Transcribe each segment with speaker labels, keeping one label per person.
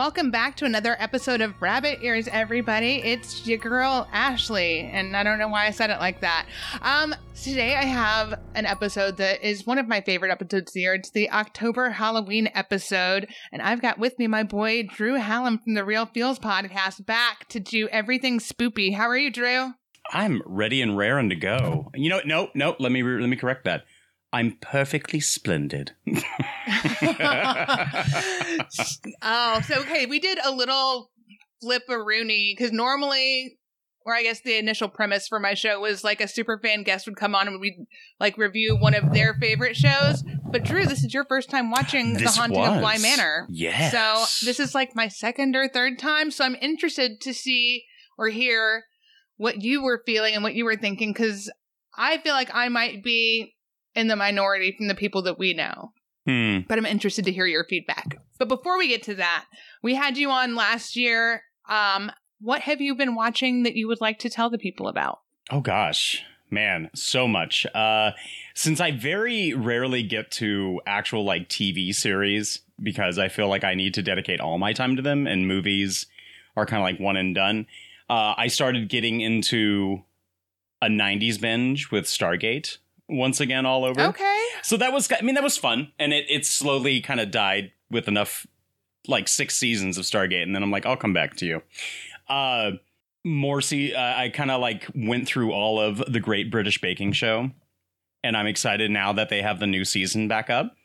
Speaker 1: Welcome back to another episode of Rabbit Ears, everybody. It's your girl Ashley, and I don't know why I said it like that. Um, today I have an episode that is one of my favorite episodes of the year. It's the October Halloween episode, and I've got with me my boy Drew Hallam from the Real Feels podcast back to do everything spoopy. How are you, Drew?
Speaker 2: I'm ready and raring to go. You know, no, no. Let me let me correct that. I'm perfectly splendid.
Speaker 1: oh, so okay, we did a little flip a Rooney because normally, or I guess the initial premise for my show was like a super fan guest would come on and we'd like review one of their favorite shows. But Drew, this is your first time watching
Speaker 2: This
Speaker 1: The Haunting
Speaker 2: was.
Speaker 1: of Bly Manor.
Speaker 2: Yes.
Speaker 1: So this is like my second or third time. So I'm interested to see or hear what you were feeling and what you were thinking because I feel like I might be in the minority from the people that we know
Speaker 2: Hmm.
Speaker 1: but I'm interested to hear your feedback. But before we get to that, we had you on last year. Um, what have you been watching that you would like to tell the people about?
Speaker 2: Oh gosh, man, so much. Uh, since I very rarely get to actual like TV series because I feel like I need to dedicate all my time to them, and movies are kind of like one and done. Uh, I started getting into a '90s binge with Stargate once again all over.
Speaker 1: Okay.
Speaker 2: So that was, I mean, that was fun, and it it slowly kind of died with enough, like six seasons of Stargate, and then I'm like, I'll come back to you. Uh, Morsi, uh, I kind of like went through all of the Great British Baking Show, and I'm excited now that they have the new season back up.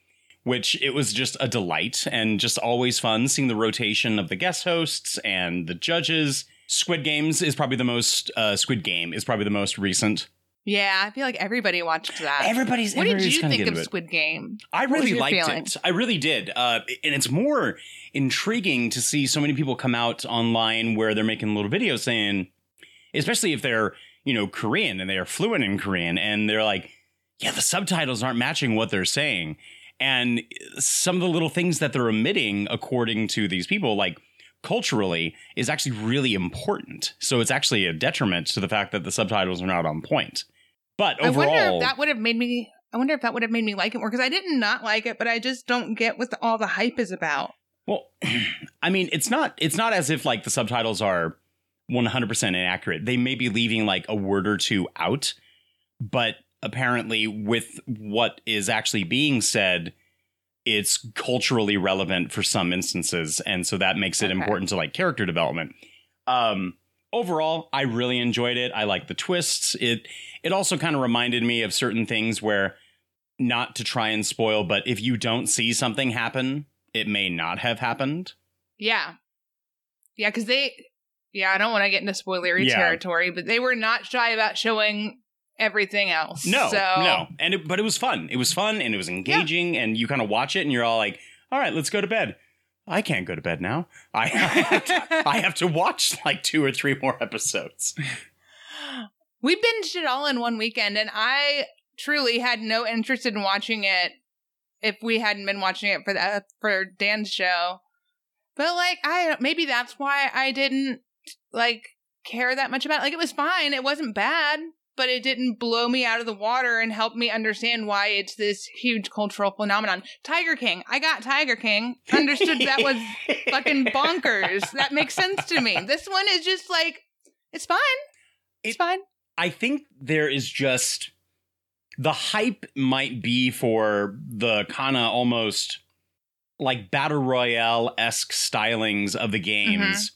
Speaker 2: Which it was just a delight and just always fun seeing the rotation of the guest hosts and the judges. Squid Games is probably the most. Uh, Squid Game is probably the most recent.
Speaker 1: Yeah, I feel like everybody watched that.
Speaker 2: Everybody's.
Speaker 1: what did you think of
Speaker 2: it.
Speaker 1: Squid Game?
Speaker 2: I really liked
Speaker 1: feeling?
Speaker 2: it. I really did. Uh, and it's more intriguing to see so many people come out online where they're making little videos saying, especially if they're, you know, Korean and they are fluent in Korean and they're like, yeah, the subtitles aren't matching what they're saying. And some of the little things that they're omitting, according to these people, like culturally, is actually really important. So it's actually a detriment to the fact that the subtitles are not on point. But
Speaker 1: I
Speaker 2: overall,
Speaker 1: wonder if that would have made me. I wonder if that would have made me like it more because I did not like it, but I just don't get what the, all the hype is about.
Speaker 2: Well, I mean, it's not it's not as if like the subtitles are 100% inaccurate. They may be leaving like a word or two out, but apparently with what is actually being said, it's culturally relevant for some instances and so that makes it
Speaker 1: Okay.
Speaker 2: important to like character development. Um overall, I really enjoyed it. I like the twists. It it also kind of reminded me of certain things where not to try and spoil, but if you don't see something happen, it may not have happened.
Speaker 1: Yeah, yeah, because they. Yeah, I don't want to get into spoilery
Speaker 2: Yeah.
Speaker 1: territory, but they were not shy about showing everything else.
Speaker 2: No,
Speaker 1: so,
Speaker 2: no, and it, but it was fun. It was fun and it was engaging, and you kind of watch it, and you're all like, "All right, let's go to bed." I can't go to bed now. I I have, to, I have to watch like two or three more episodes.
Speaker 1: We binged it all in one weekend, and I truly had no interest in watching it if we hadn't been watching it for the for Dan's show. But like, I maybe that's why I didn't like care that much about. It. Like, it was fine. It wasn't bad, but it didn't blow me out of the water and help me understand why it's this huge cultural phenomenon. Tiger King. I got Tiger King. Understood that was fucking bonkers. That makes sense to me. This one is just like, it's fine. It's
Speaker 2: It-
Speaker 1: fine.
Speaker 2: I think there is just the hype might be for the kind of almost like battle royale esque stylings of the mm-hmm. games.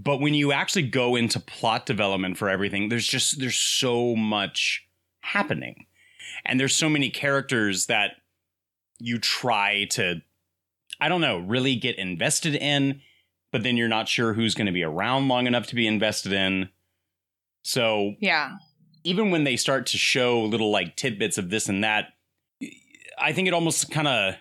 Speaker 2: But when you actually go into plot development for everything, there's just there's so much happening. And there's so many characters that you try to I don't know, really get invested in, but then you're not sure who's going to be around long enough to be invested in. So
Speaker 1: Yeah.
Speaker 2: even when they start to show little like tidbits of this and that, I think it almost kind of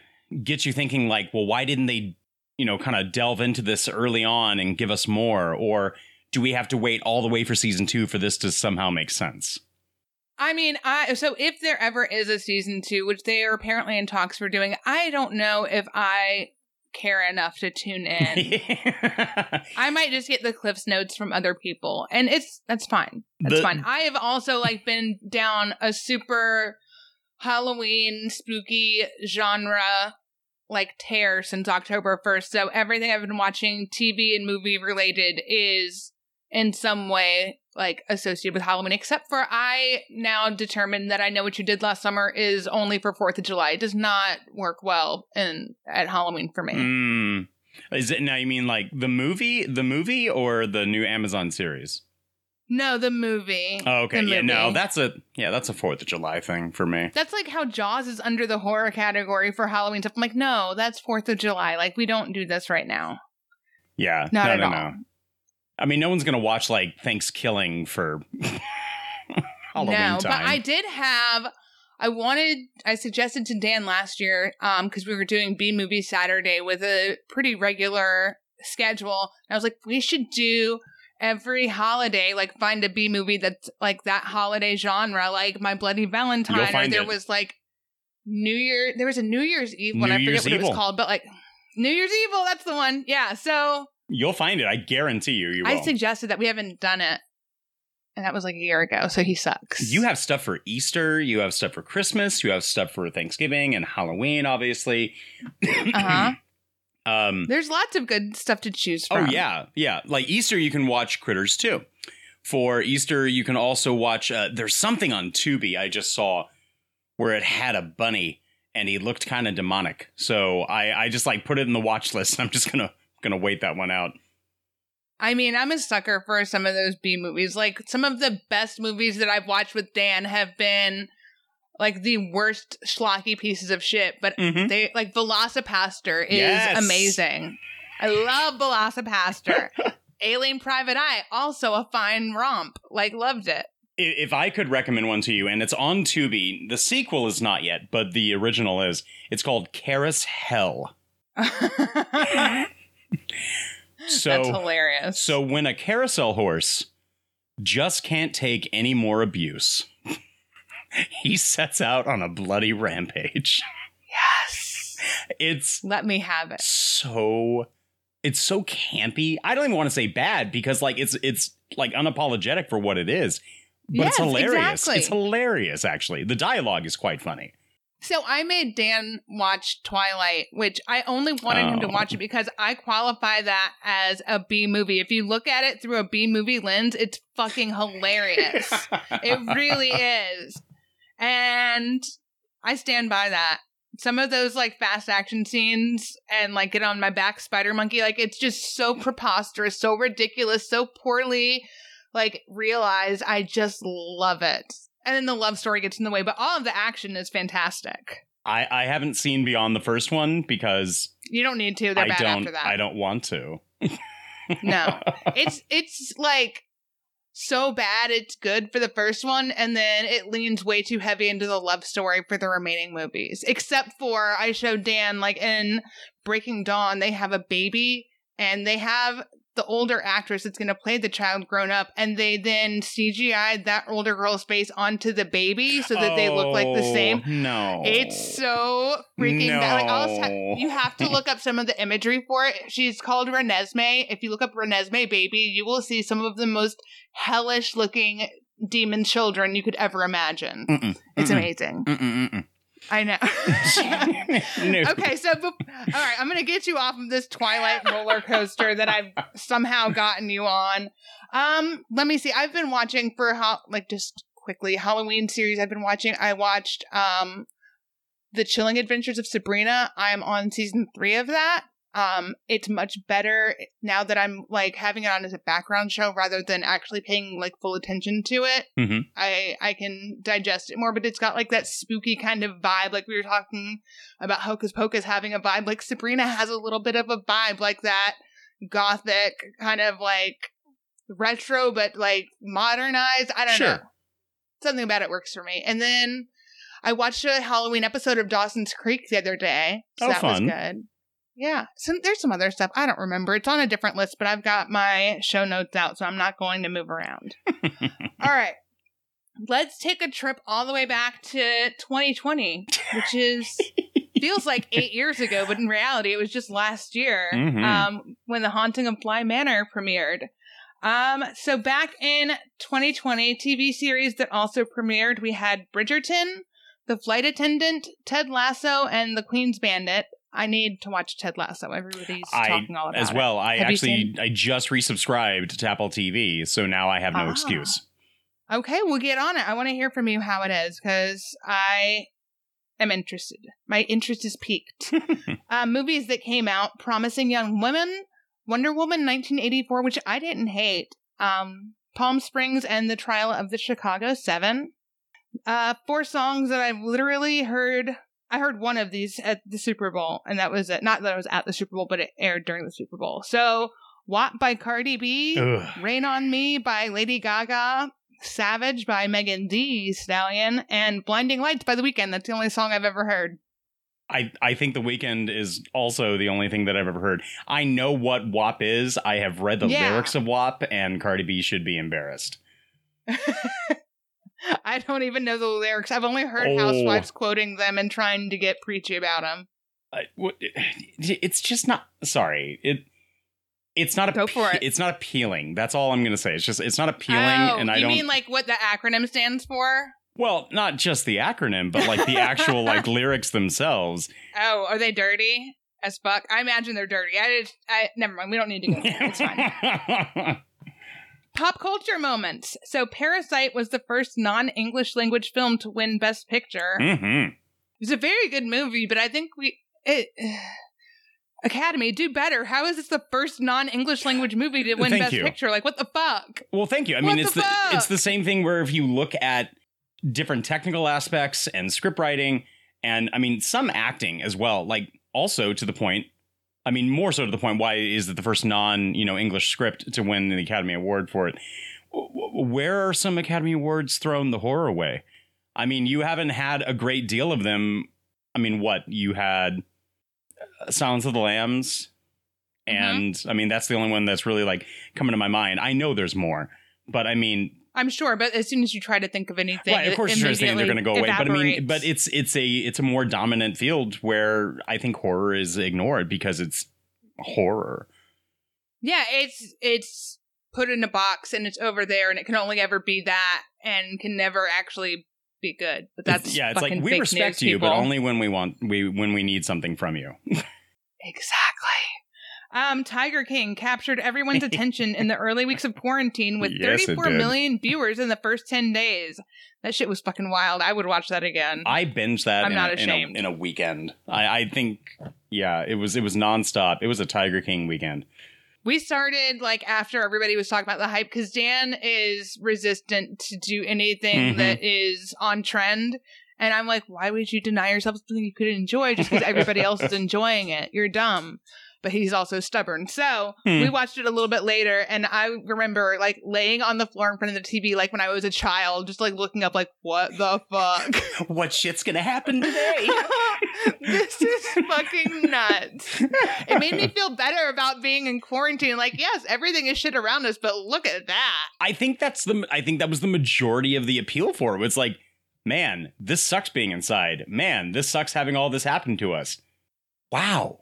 Speaker 2: gets you thinking like, well, why didn't they, you know, kind of delve into this early on and give us more? Or do we have to wait all the way for season two for this to somehow make sense?
Speaker 1: I mean, I so if there ever is a season two, which they are apparently in talks for doing, I don't know if I care enough to tune in. I might just get the Cliff's notes from other people, and it's that's fine. That's
Speaker 2: The-
Speaker 1: fine. I have also like been down a super Halloween spooky genre like tear since October 1st. So everything I've been watching, TV and movie related, is in some way like associated with Halloween, except for I now determined that I know what you did last summer is only for Fourth of July. It does not work well in at Halloween for me.
Speaker 2: Mm. Is it now? You mean like the movie, the movie, or the new Amazon series?
Speaker 1: No, the movie.
Speaker 2: Oh, okay.
Speaker 1: The
Speaker 2: Yeah, no, that's a yeah, that's a Fourth of July thing for me.
Speaker 1: That's like how Jaws is under the horror category for Halloween stuff. I'm like, no, that's Fourth of July. Like, we don't do this right now.
Speaker 2: Yeah,
Speaker 1: Not
Speaker 2: no,
Speaker 1: at
Speaker 2: no,
Speaker 1: all.
Speaker 2: no. I mean, no one's gonna watch like Thanksgiving for Halloween
Speaker 1: no,
Speaker 2: time.
Speaker 1: but I did have. I wanted. I suggested to Dan last year, um, because we were doing B movie Saturday with a pretty regular schedule. And I was like, we should do every holiday, like find a B movie that's like that holiday genre, like My Bloody Valentine, or there
Speaker 2: it.
Speaker 1: was like New Year. There was a New Year's Eve one.
Speaker 2: New
Speaker 1: I forget
Speaker 2: Year's
Speaker 1: what it was called, but like New Year's Evil. That's the one. Yeah. So
Speaker 2: You'll find it. I guarantee you. You will.
Speaker 1: I suggested that we haven't done it. And that was like a year ago, so he sucks.
Speaker 2: you have stuff for Easter. You have stuff for Christmas. You have stuff for Thanksgiving and Halloween, obviously.
Speaker 1: uh-huh.
Speaker 2: Um,
Speaker 1: There's lots of good stuff to choose from.
Speaker 2: Oh yeah, yeah. Like Easter, you can watch Critters 2. For Easter, you can also watch. Uh, there's something on Tubi I just saw where it had a bunny and he looked kind of demonic. So I, I just like put it in the watch list. I'm just gonna gonna wait that one out.
Speaker 1: I mean, I'm a sucker for some of those B movies. Like some of the best movies that I've watched with Dan have been like the worst schlocky pieces of shit, but
Speaker 2: Mhm.
Speaker 1: they like Velocipastor is
Speaker 2: Yes.
Speaker 1: amazing. I love Velocipastor. Alien Private Eye, also a fine romp. Like loved it.
Speaker 2: If I could recommend one to you, and it's on Tubi, the sequel is not yet, but the original is. It's called CarousHell. So
Speaker 1: That's hilarious.
Speaker 2: So when a carousel horse just can't take any more abuse, he sets out on a bloody rampage.
Speaker 1: yes.
Speaker 2: It's
Speaker 1: Let me have it.
Speaker 2: so it's so campy. I don't even want to say bad because like it's it's like unapologetic for what it is. But it's
Speaker 1: Yes,
Speaker 2: hilarious.
Speaker 1: exactly.
Speaker 2: It's hilarious actually. The dialogue is quite funny.
Speaker 1: So I made Dan watch Twilight, which I only wanted him to
Speaker 2: Oh.
Speaker 1: watch it oh. because I qualify that as a B movie. If you look at it through a B movie lens, it's fucking hilarious. it really is. And I stand by that. Some of those like fast action scenes and like get on my back spider monkey, like it's just so preposterous, so ridiculous, so poorly like realized. I just love it. And then the love story gets in the way, but all of the action is fantastic.
Speaker 2: I, I haven't seen beyond the first one because
Speaker 1: You don't need to. They're
Speaker 2: I
Speaker 1: bad
Speaker 2: don't
Speaker 1: after that.
Speaker 2: I don't want to.
Speaker 1: No. it's it's like so bad it's good for the first one and then it leans way too heavy into the love story for the remaining movies. Except for i showed dan like in breaking dawn they have a baby and they have the older actress that's going to play the child grown up and they then cgi'd that older girl's face onto the baby so that they look like the same
Speaker 2: Oh, No.
Speaker 1: it's so freaking bad. Like, I'll
Speaker 2: No.
Speaker 1: you have to look up some of the imagery for it. She's called Renesmee. If you look up Renesmee baby, you will see some of the most hellish looking demon children you could ever imagine.
Speaker 2: Mm-mm,
Speaker 1: It's
Speaker 2: mm-mm,
Speaker 1: amazing.
Speaker 2: mm-mm.
Speaker 1: I know.
Speaker 2: No.
Speaker 1: okay, so all right, I'm gonna get you off of this Twilight roller coaster that I've somehow gotten you on. Um, let me see. I've been watching for how like just quickly Halloween series. I've been watching. I watched um, the Chilling Adventures of Sabrina. I'm on season three of that. Um, it's much better now that I'm like having it on as a background show rather than actually paying like full attention to it.
Speaker 2: Mhm.
Speaker 1: I I can digest it more, but it's got like that spooky kind of vibe, like we were talking about Hocus Pocus having a vibe. Like Sabrina has a little bit of a vibe like that, gothic kind of like retro, but like modernized. I don't
Speaker 2: Sure.
Speaker 1: know. Something about it works for me. And then I watched a Halloween episode of Dawson's Creek the other day. So
Speaker 2: Oh,
Speaker 1: that
Speaker 2: fun.
Speaker 1: was good. Yeah. So there's some other stuff. I don't remember. It's on a different list, but I've got my show notes out, so I'm not going to move around. All right. Let's take a trip all the way back to 2020, which is feels like eight years ago, but in reality, it was just last year
Speaker 2: Mhm.
Speaker 1: um, when The Haunting of Bly Manor premiered. Um, so back in 2020, TV series that also premiered, we had Bridgerton, The Flight Attendant, Ted Lasso, and The Queen's Gambit. I need to watch Ted Lasso. Everybody's
Speaker 2: I
Speaker 1: talking all about it.
Speaker 2: as
Speaker 1: it.
Speaker 2: well. I
Speaker 1: Have
Speaker 2: actually I just resubscribed to Apple TV, so now I have no
Speaker 1: Ah.
Speaker 2: excuse.
Speaker 1: Okay, we'll get on it. I want to hear from you how it is because I am interested. My interest is piqued. uh, movies that came out: Promising Young Women, Wonder Woman 1984, which I didn't hate. Um, Palm Springs and the Trial of the Chicago Seven. Uh, four songs that I've literally heard. I heard one of these at the Super Bowl, and that was it. Not that I was at the Super Bowl, but it aired during the Super Bowl. So, "WAP" by Cardi B.
Speaker 2: Ugh.
Speaker 1: Rain on Me by Lady Gaga, Savage by Megan Thee Stallion, and Blinding Lights by The Weeknd. That's the only song I've ever heard.
Speaker 2: I, I think The Weeknd is also the only thing that I've ever heard. I know what WAP is. I have read the
Speaker 1: Yeah.
Speaker 2: lyrics of WAP, and Cardi B should be embarrassed.
Speaker 1: I don't even know the lyrics. I've only heard
Speaker 2: Oh.
Speaker 1: housewives quoting them and trying to get preachy about them.
Speaker 2: I, what- it's just not. Sorry, it. It's not a.
Speaker 1: Go for it.
Speaker 2: It's not appealing. That's all I'm gonna say. It's just. It's not appealing,
Speaker 1: oh,
Speaker 2: and I
Speaker 1: you
Speaker 2: don't.
Speaker 1: mean like what the acronym stands for?
Speaker 2: well, not just the acronym, but like the actual like lyrics themselves.
Speaker 1: Oh, are they dirty as fuck? I imagine they're dirty. I did. I never mind. We don't need to go. there. It's fine. Pop culture moments. So, Parasite was the first non-English language film to win Best Picture.
Speaker 2: hmm
Speaker 1: It was a very good movie, but I think we it Academy do better. How is this the first non-English language movie to win
Speaker 2: Thank
Speaker 1: Best
Speaker 2: you.
Speaker 1: Picture? Like, what the fuck?
Speaker 2: Well, thank you. I
Speaker 1: What
Speaker 2: mean, it's
Speaker 1: the
Speaker 2: the,
Speaker 1: fuck?
Speaker 2: it's the same thing where if you look at different technical aspects and script writing, and I mean some acting as well. Like also to the point. I mean, more so to the point. Why is it the first non you know English script to win the Academy Award for it? Where are some Academy Awards thrown the horror way? I mean, you haven't had a great deal of them. I mean, what you had, uh, Silence of the Lambs,
Speaker 1: Mm-hmm.
Speaker 2: and I mean that's the only one that's really like coming to my mind. I know there's more, but I mean,
Speaker 1: I'm sure, but as soon as you try to think of anything,
Speaker 2: right? Of course, you're saying they're going to go away, but I mean, but it's it's a it's a more dominant field where I think horror is ignored because it's horror.
Speaker 1: yeah, it's it's put in a box and it's over there, and it can only ever be that, and can never actually be good. But that's
Speaker 2: It's- yeah, it's like we respect
Speaker 1: news,
Speaker 2: you, but only when we want we when we need something from you.
Speaker 1: Exactly. Um, Tiger King captured everyone's attention in the early weeks of quarantine with
Speaker 2: Yes, it
Speaker 1: 34
Speaker 2: did.
Speaker 1: million viewers in the first 10 days. That shit was fucking wild. I would watch that again.
Speaker 2: I binged that.
Speaker 1: I'm
Speaker 2: in
Speaker 1: not
Speaker 2: a, in a-
Speaker 1: ashamed.
Speaker 2: in a weekend. I, I think, yeah, it was it was nonstop. It was a Tiger King weekend.
Speaker 1: we started like after everybody was talking about the hype because Dan is resistant to do anything
Speaker 2: Mhm.
Speaker 1: that is on trend. And I'm like, why would you deny yourself something you could enjoy just because everybody else is enjoying it? You're dumb. But he's also stubborn. So
Speaker 2: Hmm.
Speaker 1: we watched it a little bit later, and I remember like laying on the floor in front of the TV, like when I was a child, just like looking up, like, what the fuck?
Speaker 2: what shit's gonna happen today?
Speaker 1: this is fucking nuts. It made me feel better about being in quarantine. Like, yes, everything is shit around us, but look at that.
Speaker 2: I think that's the I think that was the majority of the appeal for it. It's like, man, this sucks being inside. Man, this sucks having all this happen to us. Wow.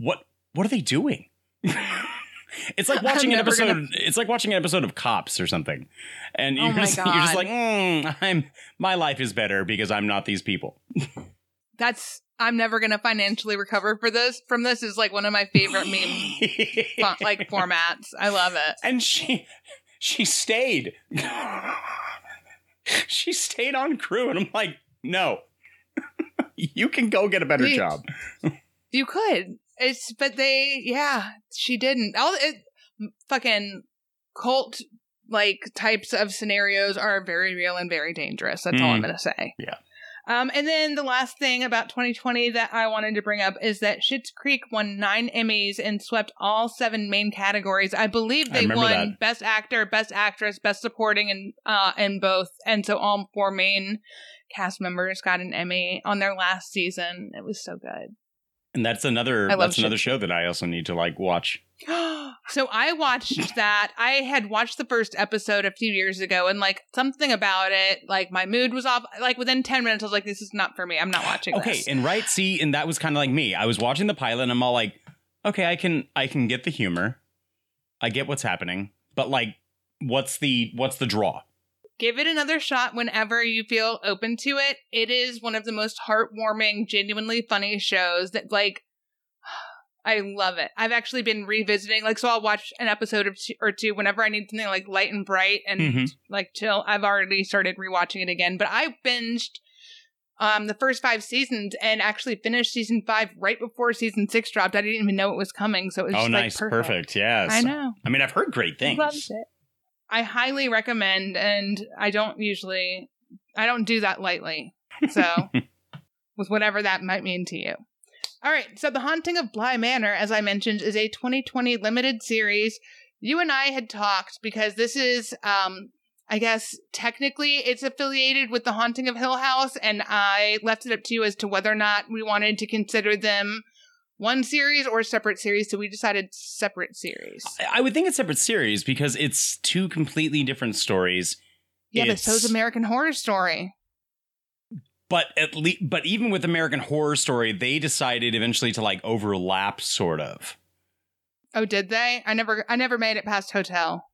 Speaker 2: What what are they doing? it's like watching an episode
Speaker 1: gonna-
Speaker 2: it's like watching an episode of Cops or something. And
Speaker 1: Oh
Speaker 2: you're just you're just like, mm, I'm my life is better because I'm not these people.
Speaker 1: That's I'm never gonna financially recover for this. From this is like one of my favorite meme like formats. I love it.
Speaker 2: and she she stayed. she stayed on crew, and I'm like, no, you can go get a better job.
Speaker 1: You could. It's but they yeah, she didn't. All it fucking cult like types of scenarios are very real and very dangerous. That's all I'm
Speaker 2: Mm.
Speaker 1: going to say.
Speaker 2: Yeah.
Speaker 1: Um, and then the last thing about 2020 that I wanted to bring up is that Schitt's Creek won nine Emmys and swept all seven main categories. I believe they
Speaker 2: remember
Speaker 1: won
Speaker 2: that.
Speaker 1: Best Actor, Best Actress, Best Supporting, and uh, and both. And so all four main cast members got an Emmy on their last season. It was so good.
Speaker 2: And that's another that's another show that I also need to like watch.
Speaker 1: so I watched that. I had watched the first episode a few years ago, and like something about it, like my mood was off. Like within ten minutes, I was like, "This is not for me. I'm not watching."
Speaker 2: Okay,
Speaker 1: this.
Speaker 2: and right, see, and that was kind of like me. I was watching the pilot, and I'm all like, okay, I can I can get the humor, I get what's happening, but like, what's the what's the draw?
Speaker 1: Give it another shot whenever you feel open to it. It is one of the most heartwarming, genuinely funny shows that like I love it. I've actually been revisiting, like, so I'll watch an episode of two, or two whenever I need something like light and bright and
Speaker 2: Mhm.
Speaker 1: like chill. I've already started rewatching it again, but I binged um the first five seasons and actually finished season five right before season six dropped. I didn't even know it was coming, so it was
Speaker 2: Oh,
Speaker 1: just,
Speaker 2: nice.
Speaker 1: like
Speaker 2: perfect.
Speaker 1: perfect.
Speaker 2: Yes.
Speaker 1: I know.
Speaker 2: I mean, I've heard great things.
Speaker 1: Loved it. I highly recommend, and I don't usually, I don't do that lightly. So, with whatever that might mean to you. All right. So, The Haunting of Bly Manor, as I mentioned, is a 2020 limited series. You and I had talked because this is, um, I guess, technically it's affiliated with The Haunting of Hill House, and I left it up to you as to whether or not we wanted to consider them one series or separate series. So, we decided separate series.
Speaker 2: I- would think it's separate series because it's two completely different stories.
Speaker 1: Yeah, but
Speaker 2: It's-
Speaker 1: so's American Horror Story.
Speaker 2: But at least, but even with American Horror Story, they decided eventually to like overlap, sort of.
Speaker 1: Oh, did they? I never, I never made it past hotel.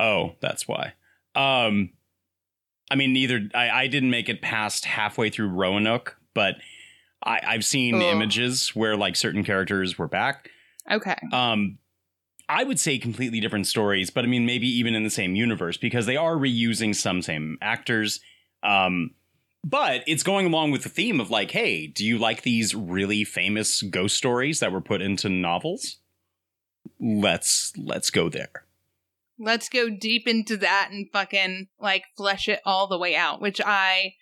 Speaker 2: Oh, that's why. Um, I mean, neither I, I didn't make it past halfway through Roanoke, but I, I've seen
Speaker 1: Ugh.
Speaker 2: images where like certain characters were back.
Speaker 1: Okay.
Speaker 2: Um, I would say completely different stories, but I mean, maybe even in the same universe because they are reusing some same actors. Um, but it's going along with the theme of like, hey, do you like these really famous ghost stories that were put into novels? Let's let's go there.
Speaker 1: Let's go deep into that and fucking like flesh it all the way out, which I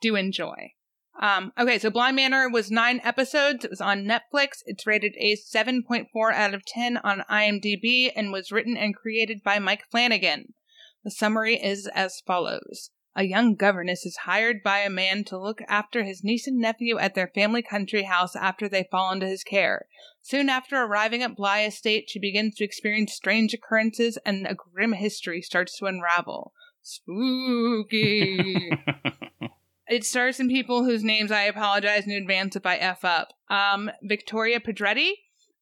Speaker 1: do enjoy. Um, okay, so Bly Manor was nine episodes. It was on Netflix. It's rated a 7.4 out of 10 on IMDb and was written and created by Mike Flanagan. The summary is as follows. A young governess is hired by a man to look after his niece and nephew at their family country house after they fall into his care. Soon after arriving at Bly Estate, she begins to experience strange occurrences and a grim history starts to unravel. Spooky. it stars some people whose names I apologize in advance if I F up. Um, Victoria Pedretti,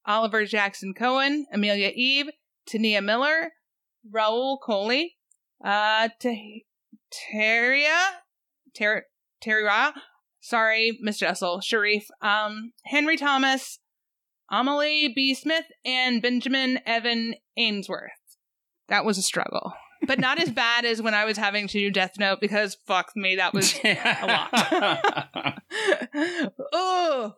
Speaker 1: Oliver Jackson Cohen, Amelia Eve, Tania Miller, Rahul Kohli, uh, Te- Teria, Ter- Terira, sorry, Miss Jessel, Sharif, um, Henry Thomas, Amelie Bea Smith, and Benjamin Evan Ainsworth. That was a struggle. But not as bad as when I was having to do Death Note because fuck me, that was
Speaker 2: a lot.
Speaker 1: oh.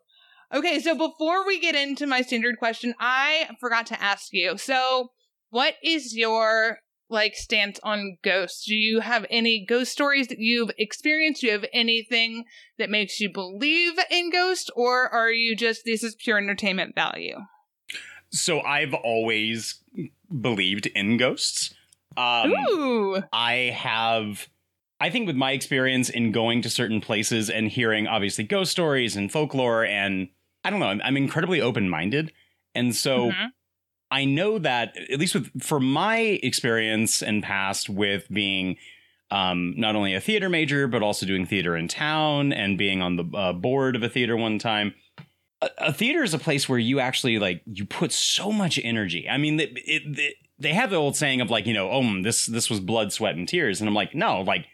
Speaker 1: Okay, so before we get into my standard question, I forgot to ask you. So, what is your like stance on ghosts? Do you have any ghost stories that you've experienced? Do you have anything that makes you believe in ghosts or are you just this is pure entertainment value?
Speaker 2: So I've always believed in ghosts. Um,
Speaker 1: Ooh.
Speaker 2: I have, I think, with my experience in going to certain places and hearing obviously ghost stories and folklore, and I don't know, I'm, I'm incredibly open minded. And so
Speaker 1: Mhm.
Speaker 2: I know that, at least with for my experience and past with being um, not only a theater major, but also doing theater in town and being on the uh, board of a theater one time. A, a theater is a place where you actually like you put so much energy. I mean, it, it, they have the old saying of like you know, oh, this this was blood, sweat, and tears, and I'm like, no, like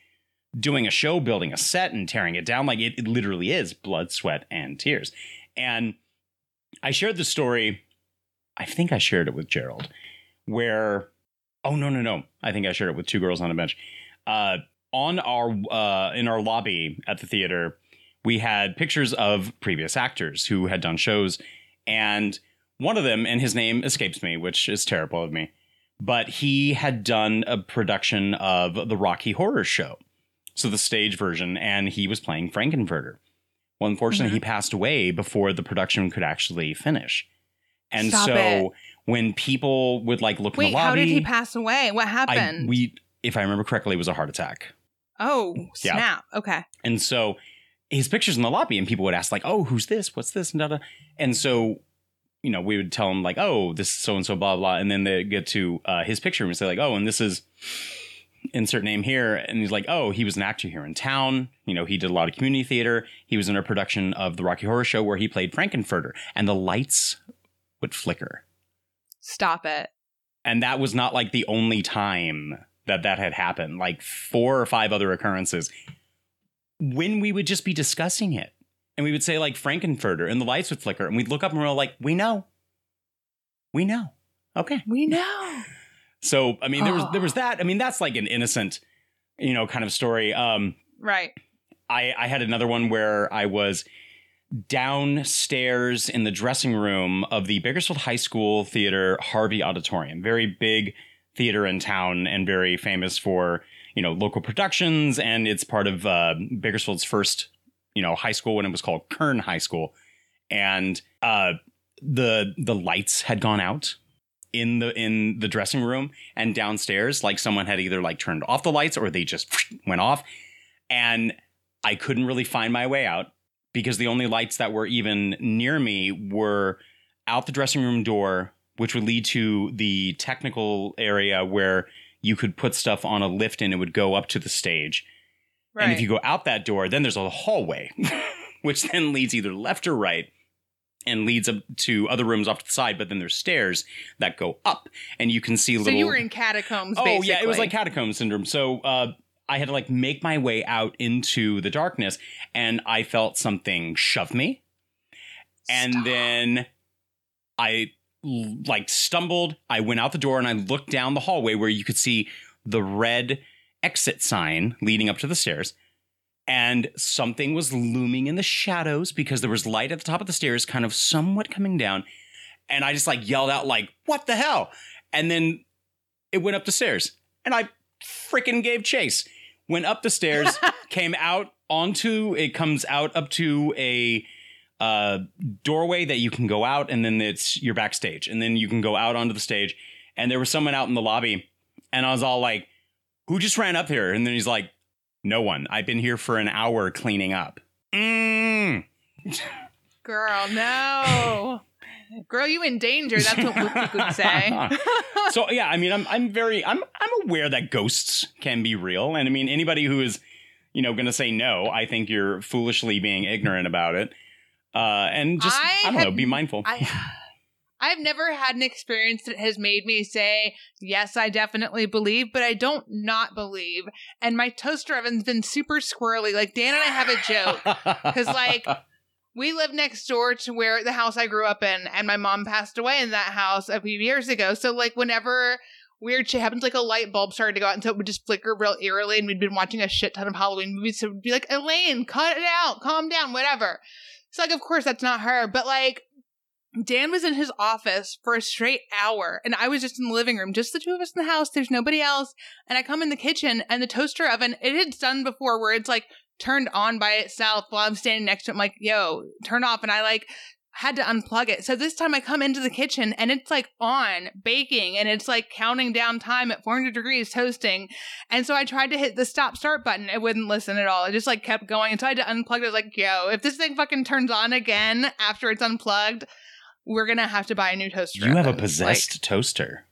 Speaker 2: doing a show, building a set, and tearing it down, like it, it literally is blood, sweat, and tears. And I shared the story. I think I shared it with Gerald, where oh no no no, I think I shared it with two girls on a bench. Uh, on our uh, in our lobby at the theater, we had pictures of previous actors who had done shows, and one of them, and his name escapes me, which is terrible of me, but he had done a production of the Rocky Horror Show, so the stage version, and he was playing Frank-N-Furter. Well, unfortunately, he mm-hmm. passed away before the production could actually finish, and
Speaker 1: Stop
Speaker 2: so
Speaker 1: it.
Speaker 2: when people would like look in the lobby,
Speaker 1: how did he pass away? What
Speaker 2: I,
Speaker 1: happened?
Speaker 2: we, if I remember correctly, it was a heart attack.
Speaker 1: oh,
Speaker 2: Yeah.
Speaker 1: snap. Okay.
Speaker 2: And so his pictures in the lobby, and people would ask, like, oh, who's this? What's this? And, da, da. and so, you know, we would tell him, like, oh, this is so and so, blah, blah. And then they get to uh, his picture and we say, like, oh, and this is insert name here. And he's like, oh, he was an actor here in town. You know, he did a lot of community theater. He was in a production of the Rocky Horror Show where he played Frank-N-Furter, and the lights would flicker.
Speaker 1: Stop it.
Speaker 2: And that was not like the only time that that had happened, like four or five other occurrences when we would just be discussing it. And we would say like Frank-N-Furter and the lights would flicker and we'd look up and we're all like, we know, We know. Okay.
Speaker 1: We know.
Speaker 2: So I mean, there was there was that. I mean, that's like an innocent, you know, kind of story. Um,
Speaker 1: Right.
Speaker 2: I I had another one where I was downstairs in the dressing room of the Bakersfield High School Theater Harvey Auditorium, very big theater in town and very famous for you know local productions, and it's part of uh, Bakersfield's first you know high school when it was called Kern High School, and uh, the the lights had gone out in the in the dressing room. And downstairs like someone had either like turned off the lights or they just went off. And I couldn't really find my way out because the only lights that were even near me were out the dressing room door which would lead to the technical area where you could put stuff on a lift and it would go up to the stage
Speaker 1: Right.
Speaker 2: and if you go out that door, then there's a hallway, which then leads either left or right and leads up to other rooms off to the side. But then there's stairs that go up, and you can see
Speaker 1: so
Speaker 2: little.
Speaker 1: you were in catacombs.
Speaker 2: oh
Speaker 1: basically.
Speaker 2: yeah, it was like catacomb syndrome. So uh, I had to like make my way out into the darkness, and I felt something shove me, and
Speaker 1: Stop.
Speaker 2: then I like stumbled. I went out the door and I looked down the hallway where you could see the red exit sign leading up to the stairs. And something was looming in the shadows because there was light at the top of the stairs, kind of somewhat coming down. And I just like yelled out, like, what the hell? And then it went up the stairs. And I freaking gave chase. Went up the stairs, came out onto it comes out up to a uh, doorway that you can go out, and then it's you're backstage, and then you can go out onto the stage. And there was someone out in the lobby, and I was all like, "Who just ran up here?" And then he's like, "No one. I've been here for an hour cleaning up." Mm.
Speaker 1: Girl, no. Girl, you in danger. That's what Luke would say.
Speaker 2: so yeah, I mean, I'm I'm very I'm I'm aware that ghosts can be real, and I mean anybody who is you know going to say no, I think you're foolishly being ignorant about it, uh, and just
Speaker 1: I
Speaker 2: I, don't
Speaker 1: had-
Speaker 2: know, be mindful.
Speaker 1: I I've never had an experience that has made me say, yes, I definitely believe, but I don't not believe. And my toaster oven's been super squirrely. Like Dan and I have a joke. Because, like, We live next door to where the house I grew up in, and my mom passed away in that house a few years ago. So like whenever weird shit happens, like a light bulb started to go out, and so it would just flicker real eerily, and we'd been watching a shit ton of Halloween movies, so it'd be like, Elaine, cut it out, calm down, whatever. So like, of course that's not her, but like. Dan was in his office for a straight hour, and I was just in the living room, just the two of us in the house. There's nobody else. And I come in the kitchen, and the toaster oven, it had done before where it's like turned on by itself while I'm standing next to it. Like, yo, turn off. And I like had to unplug it. So this time I come into the kitchen and it's like on baking and it's like counting down time at 400 degrees toasting. And so I tried to hit the stop start button. It wouldn't listen at all. It just like kept going. And so I had to unplug it. I was like, yo, if this thing fucking turns on again after it's unplugged, we're going to have to buy a new toaster.
Speaker 2: you have a possessed toaster.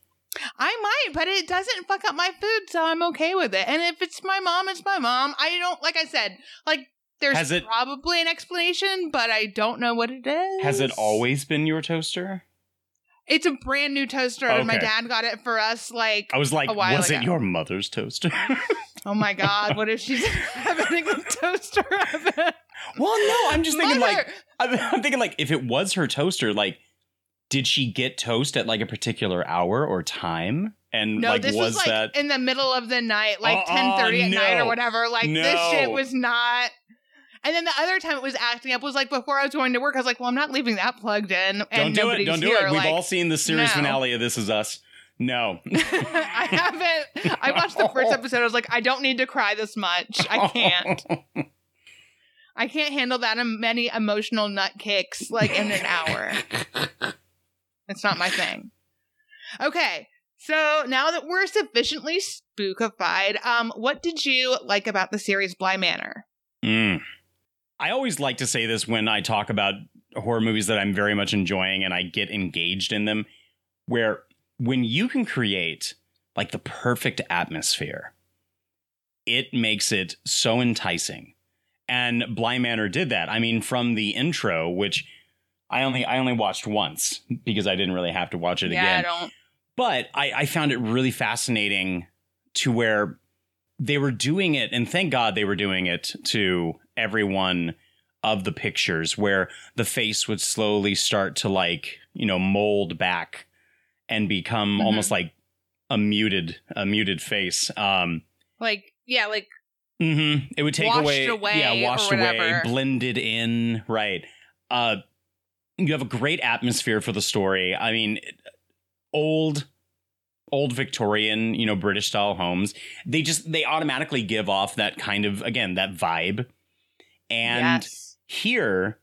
Speaker 1: I might, but it doesn't fuck up my food. So I'm okay with it. And if it's my mom, it's my mom. I don't, like I said, like, there's
Speaker 2: Has it-
Speaker 1: probably an explanation, but I don't know what it is.
Speaker 2: Has it always been your toaster?
Speaker 1: It's a brand new toaster, and my dad got it for us. Like,
Speaker 2: I was like, was it your mother's toaster?
Speaker 1: oh my god, what if she's having a toaster oven?
Speaker 2: Well, no, I'm just thinking like I'm, I'm thinking like if it was her toaster, like did she get toast at like a particular hour or time? And
Speaker 1: no,
Speaker 2: like
Speaker 1: this
Speaker 2: was,
Speaker 1: was, like
Speaker 2: that
Speaker 1: in the middle of the night, like
Speaker 2: Uh-uh,
Speaker 1: ten thirty at night or whatever. Like this shit was not. And then the other time it was acting up was like before I was going to work. I was like, well, I'm not leaving that plugged in. And
Speaker 2: don't do it, don't do
Speaker 1: here.
Speaker 2: it. We've
Speaker 1: like,
Speaker 2: all seen the series
Speaker 1: no.
Speaker 2: finale of This Is Us. No.
Speaker 1: I haven't. I watched the first episode. I was like, I don't need to cry this much. I can't. I can't handle that many emotional nut kicks like in an hour. It's not my thing. Okay. So now that we're sufficiently spookified, um, what did you like about the series Bly Manor?
Speaker 2: Mm. I always like to say this when I talk about horror movies that I'm very much enjoying and I get engaged in them, where when you can create like the perfect atmosphere, it makes it so enticing. And Bly Manor did that. I mean, from the intro, which I only I only watched once because I didn't really have to watch it
Speaker 1: yeah,
Speaker 2: again
Speaker 1: I don't.
Speaker 2: but I, I found it really fascinating to where they were doing it, and thank God they were doing it to everyone of the pictures, where the face would slowly start to like you know mold back and become
Speaker 1: Mhm.
Speaker 2: almost like a muted a muted face. Um
Speaker 1: Like, yeah, like
Speaker 2: hmm It would take
Speaker 1: Washed
Speaker 2: away,
Speaker 1: away
Speaker 2: yeah, washed away, blended in, right? Uh, you have a great atmosphere for the story. I mean, old, old Victorian, you know, British style homes. They just they automatically give off that kind of again that vibe, and
Speaker 1: yes.
Speaker 2: here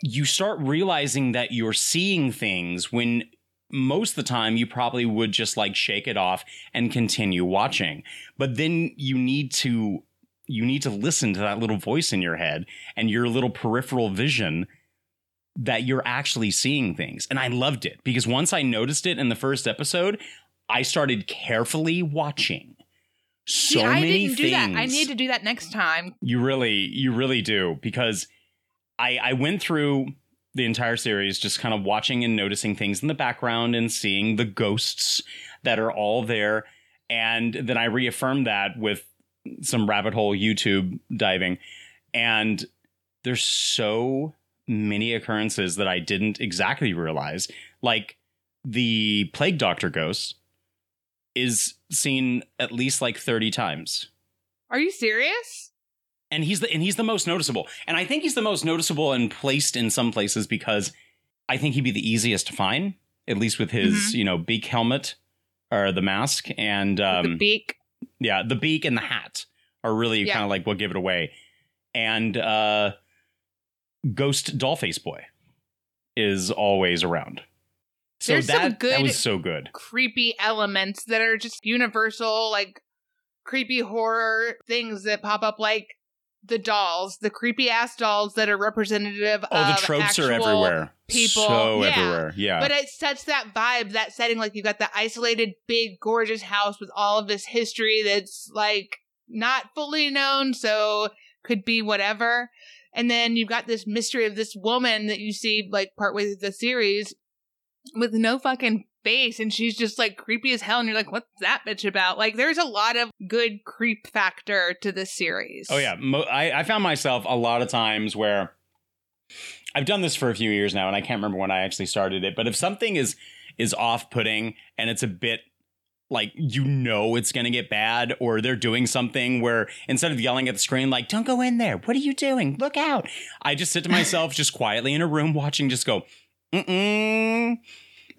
Speaker 2: you start realizing that you're seeing things when most of the time you probably would just like shake it off and continue watching but then you need to you need to listen to that little voice in your head and your little peripheral vision that you're actually seeing things and i loved it because once i noticed it in the first episode i started carefully watching so
Speaker 1: See, I
Speaker 2: many
Speaker 1: didn't
Speaker 2: things
Speaker 1: do that. I need to do that next time.
Speaker 2: you really, you really do because I I went through the entire series just kind of watching and noticing things in the background and seeing the ghosts that are all there, and then I reaffirmed that with some rabbit hole YouTube diving, and there's so many occurrences that I didn't exactly realize, like the plague doctor ghost is seen at least like 30 times
Speaker 1: Are you serious?
Speaker 2: and he's the and he's the most noticeable. And I think he's the most noticeable and placed in some places because I think he'd be the easiest to find, at least with his you know beak helmet or the mask and
Speaker 1: With the
Speaker 2: um,
Speaker 1: beak.
Speaker 2: Yeah the beak and the hat are really
Speaker 1: Yeah.
Speaker 2: kind of like what give it away. And uh, Ghost Dollface Boy is always around. So
Speaker 1: There's some
Speaker 2: that that was so good.
Speaker 1: creepy elements that are just universal, like creepy horror things that pop up, like the dolls, the creepy ass dolls that are representative
Speaker 2: Oh, the tropes are everywhere.
Speaker 1: People.
Speaker 2: So
Speaker 1: Yeah.
Speaker 2: everywhere. Yeah.
Speaker 1: But it sets that vibe, that setting. Like you got the isolated, big, gorgeous house with all of this history that's like not fully known, so could be whatever. And then you've got this mystery of this woman that you see like partway through the series with no fucking face, and she's just like creepy as hell. And you're like, what's that bitch about? Like, there's a lot of good creep factor to this series.
Speaker 2: Oh yeah, Mo- I, I found myself a lot of times where I've done this for a few years now, and I can't remember when I actually started it. But if something is is off putting and it's a bit like you know it's going to get bad, or they're doing something where instead of yelling at the screen like "Don't go in there," what are you doing? Look out! I just sit to myself, just quietly in a room watching, just go. Mm-mm.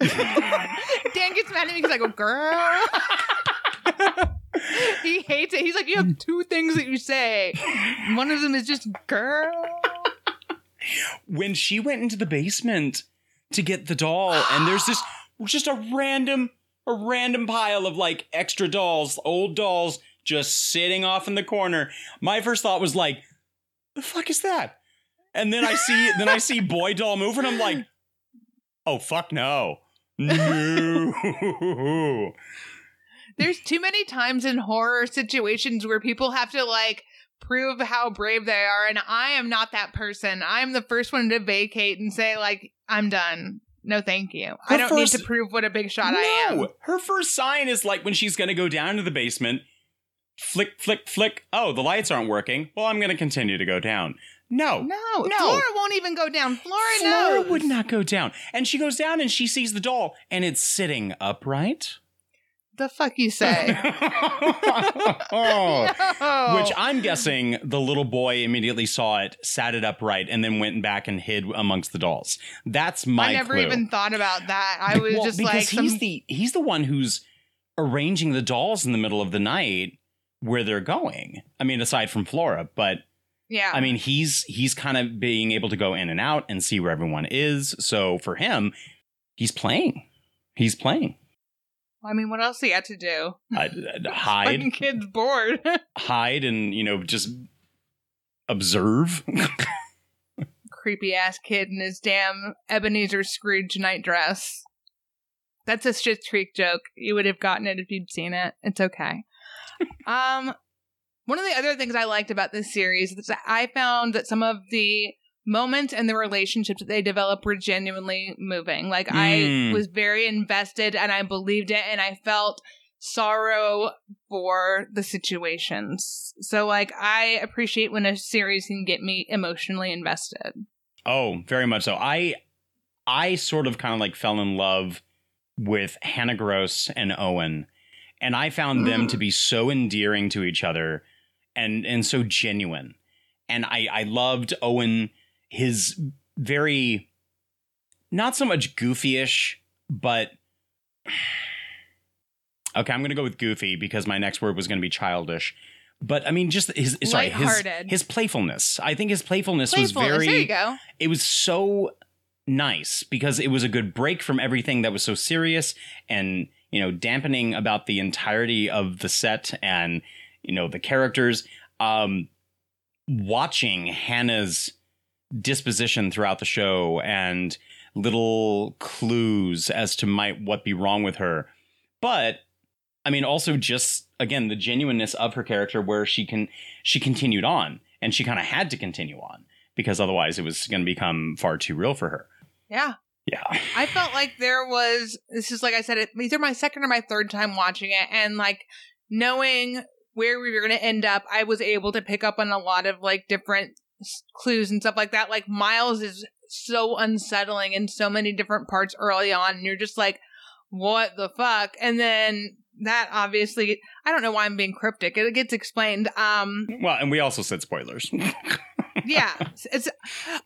Speaker 1: Dan gets mad at me because I go, girl. he hates it. He's like, you have two things that you say. One of them is just girl.
Speaker 2: When she went into the basement to get the doll and there's this just a random a random pile of like extra dolls old dolls just sitting off in the corner. My first thought was like the fuck is that? And then i see then i see boy doll move and i'm like oh fuck no. No.
Speaker 1: There's too many times in horror situations where people have to like prove how brave they are, and I am not that person. I'm the first one to vacate and say like, I'm done. No, thank you. I don't
Speaker 2: first-
Speaker 1: need to prove what a big shot I am.
Speaker 2: her first sign is like when she's gonna go down to the basement flick flick flick oh the lights aren't working well i'm gonna continue to go down no
Speaker 1: No,
Speaker 2: No.
Speaker 1: Flora won't even go down. Flora,
Speaker 2: Flora
Speaker 1: knows.
Speaker 2: would not go down. And she goes down and she sees the doll and it's sitting upright.
Speaker 1: The fuck you say?
Speaker 2: Oh.
Speaker 1: No.
Speaker 2: Which I'm guessing the little boy immediately saw it, sat it upright, and then went back and hid amongst the dolls. That's my
Speaker 1: I never
Speaker 2: clue.
Speaker 1: even thought about that. I was
Speaker 2: Well,
Speaker 1: just
Speaker 2: because
Speaker 1: like,
Speaker 2: he's
Speaker 1: some-
Speaker 2: the he's the one who's arranging the dolls in the middle of the night where they're going. I mean, aside from Flora, but
Speaker 1: yeah.
Speaker 2: I mean, he's he's kind of being able to go in and out and see where everyone is. So for him, he's playing. He's playing.
Speaker 1: I mean, what else do you got to do?
Speaker 2: I, hide,
Speaker 1: Fucking kid's bored.
Speaker 2: hide, and you know just observe.
Speaker 1: Creepy ass kid in his damn Ebenezer Scrooge night dress. That's a Schitt's Creek joke. You would have gotten it if you'd seen it. It's okay. um, one of the other things I liked about this series is that I found that some of the moments and the relationships that they developed were genuinely moving. Like I
Speaker 2: Mm.
Speaker 1: was very invested and I believed it and I felt sorrow for the situations. So like I appreciate when a series can get me emotionally invested.
Speaker 2: oh, very much so. I I sort of kind of like fell in love with Hannah Grose and Owen, and I found them to be so endearing to each other and and so genuine. And I I loved Owen his very not so much goofyish, but okay, I'm gonna go with goofy because my next word was gonna be childish. But I mean, just his sorry, his his playfulness. I think his playfulness,
Speaker 1: Playfulness.
Speaker 2: was very
Speaker 1: there you go.
Speaker 2: it was so nice because it was a good break from everything that was so serious and you know dampening about the entirety of the set and you know the characters um watching hannah's disposition throughout the show and little clues as to might what be wrong with her. But i mean also just again the genuineness of her character where she can she continued on and she kind of had to continue on because otherwise it was going to become far too real for her.
Speaker 1: Yeah.
Speaker 2: yeah.
Speaker 1: I felt like there was this is like I said, it either my second or my third time watching it, and like knowing where we were going to end up, I was able to pick up on a lot of like different clues and stuff like that. Like Miles is so unsettling in so many different parts early on, and you're just like, what the fuck? And then that obviously, I don't know why I'm being cryptic. It gets explained. Um,
Speaker 2: well and we also said spoilers
Speaker 1: yeah, it's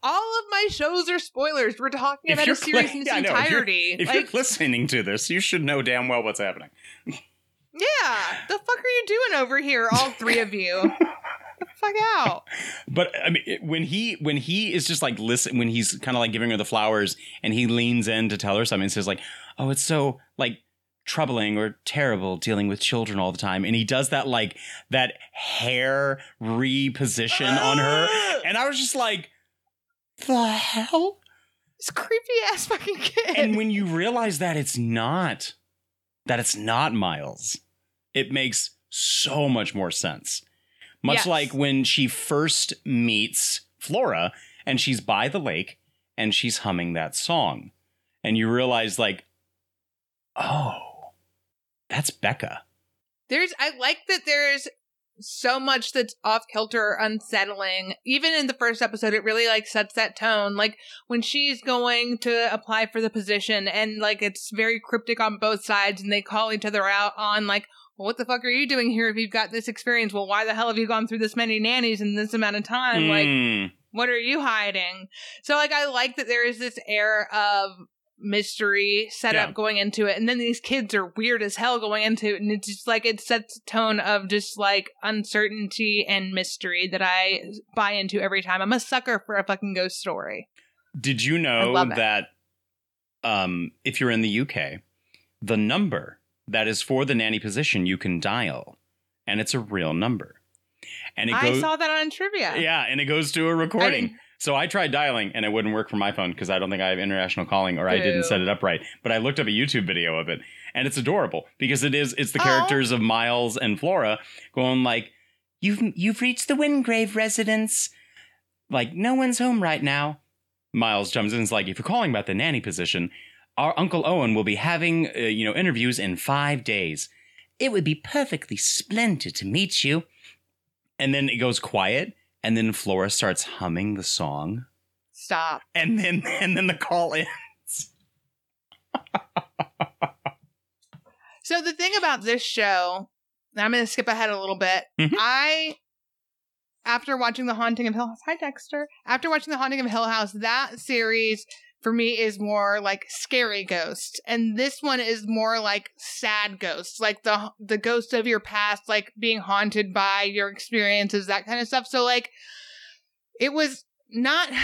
Speaker 1: all of my shows are spoilers. We're talking
Speaker 2: If
Speaker 1: about a series
Speaker 2: cli-
Speaker 1: in its
Speaker 2: Yeah, know. If you're-
Speaker 1: entirety.
Speaker 2: if
Speaker 1: like,
Speaker 2: you're listening to this you should know damn well what's happening
Speaker 1: Yeah, the fuck are you doing over here, all three of you? fuck out.
Speaker 2: but i mean it- when he when he is just like listen when he's kind of like giving her the flowers and he leans in to tell her something and says like oh it's so like troubling or terrible dealing with children all the time and he does that like that hair reposition on her and i was just like the hell
Speaker 1: This creepy ass fucking kid.
Speaker 2: and when you realize that it's not that it's not miles it makes so much more sense much
Speaker 1: Yes.
Speaker 2: like when she first meets flora and she's by the lake and she's humming that song and you realize like oh that's becca
Speaker 1: there's, I like that there's so much that's off kilter or unsettling. Even in the first episode, it really like sets that tone. Like when she's going to apply for the position and like it's very cryptic on both sides and they call each other out on like, what the fuck are you doing here if you've got this experience? Well, why the hell have you gone through this many nannies in this amount of time? Like,
Speaker 2: Mm.
Speaker 1: what are you hiding? So like I like that there is this air of mystery set
Speaker 2: Yeah.
Speaker 1: up going into it and then these kids are weird as hell going into it and it's just like it sets a tone of just like uncertainty and mystery that I buy into every time. I'm a sucker for a fucking ghost story.
Speaker 2: did you know that um, if you're in the uk the number that is for the nanny position you can dial. And it's a real number. And it
Speaker 1: I saw that on trivia.
Speaker 2: yeah and it goes to a recording. so i tried dialing and it wouldn't work for my phone because i don't think i have international calling or i didn't set it up right. But i looked up a youtube video of it and it's adorable because it is it's the
Speaker 1: Aw.
Speaker 2: characters of miles and flora going like you've you've reached the wingrave residence. Like no one's home right now. Miles jumps in and is like if you're calling about the nanny position our uncle owen will be having uh, you know interviews in five days it would be perfectly splendid to meet you and then it goes quiet and then flora starts humming the song
Speaker 1: Stop.
Speaker 2: and then and then the call ends
Speaker 1: So the thing about this show, I'm going to skip ahead a little bit.
Speaker 2: Mhm.
Speaker 1: I, after watching The Haunting of Hill House, hi Dexter. After watching The Haunting of Hill House, that series for me is more like scary ghosts, and this one is more like sad ghosts, like the the ghosts of your past, like being haunted by your experiences, that kind of stuff. So like, it was not.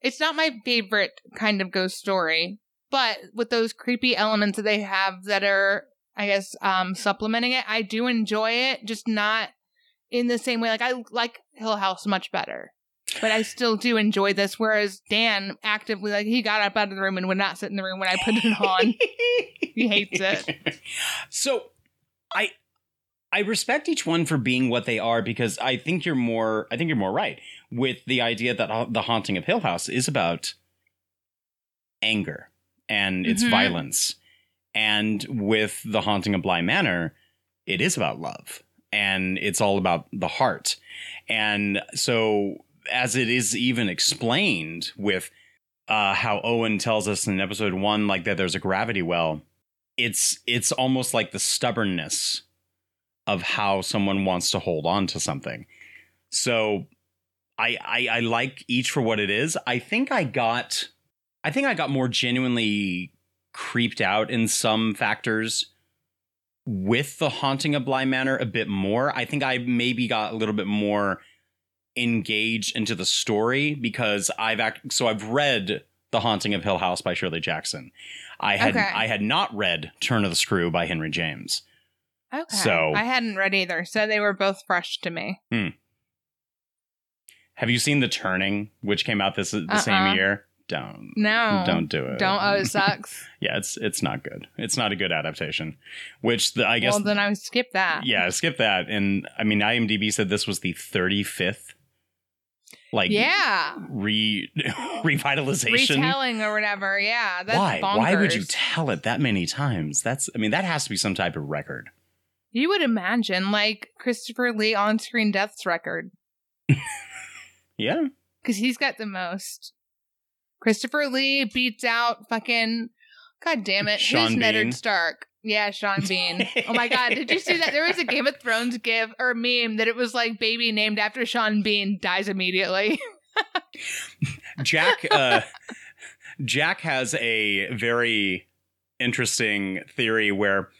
Speaker 1: It's not my favorite kind of ghost story, but with those creepy elements that they have that are I guess um supplementing it. I do enjoy it, just not in the same way. Like I like Hill House much better. But I still do enjoy this. Whereas Dan actively like he got up out of the room and would not sit in the room when I put it on. he hates it.
Speaker 2: So I I respect each one for being what they are because I think you're more I think you're more right with the idea that the haunting of Hill House is about anger and its
Speaker 1: Mhm.
Speaker 2: violence. And with the haunting of Bly Manor, it is about love and it's all about the heart. And so as it is even explained with uh, how Owen tells us in episode one, like that there's a gravity well it's it's almost like the stubbornness of how someone wants to hold on to something. So I, I I like each for what it is. I think I got I think I got more genuinely creeped out in some factors with the haunting of Bly Manor a bit more. I think I maybe got a little bit more engaged into the story because I've act- so I've read The Haunting of Hill House by Shirley Jackson. I had
Speaker 1: Okay.
Speaker 2: I had not read Turn of the Screw by Henry James.
Speaker 1: Okay.
Speaker 2: So-
Speaker 1: I hadn't read either, so they were both fresh to me. Hmm.
Speaker 2: Have you seen The Turning, which came out this the
Speaker 1: Uh-uh.
Speaker 2: same year? Don't
Speaker 1: No.
Speaker 2: don't do it.
Speaker 1: Don't. Oh, it sucks.
Speaker 2: yeah, it's it's not good. It's not a good adaptation. Which the, I guess
Speaker 1: well, then I would skip that.
Speaker 2: yeah, skip that. And I mean, IMDb said this was the thirty fifth, like
Speaker 1: Yeah.
Speaker 2: re revitalization.
Speaker 1: Retelling or whatever. Yeah. That's
Speaker 2: Why?
Speaker 1: Bonkers.
Speaker 2: Why would you tell it that many times? That's I mean, that has to be some type of record.
Speaker 1: You would imagine, like Christopher Lee on screen deaths record,
Speaker 2: Yeah.
Speaker 1: because he's got the most. Christopher Lee beats out fucking. God damn it.
Speaker 2: Sean
Speaker 1: Who's Ned
Speaker 2: Bean.
Speaker 1: Stark? Yeah, Sean Bean. oh my god, did you see that? There was a Game of Thrones gif or meme that it was like baby named after Sean Bean dies immediately.
Speaker 2: Jack uh Jack has a very interesting theory where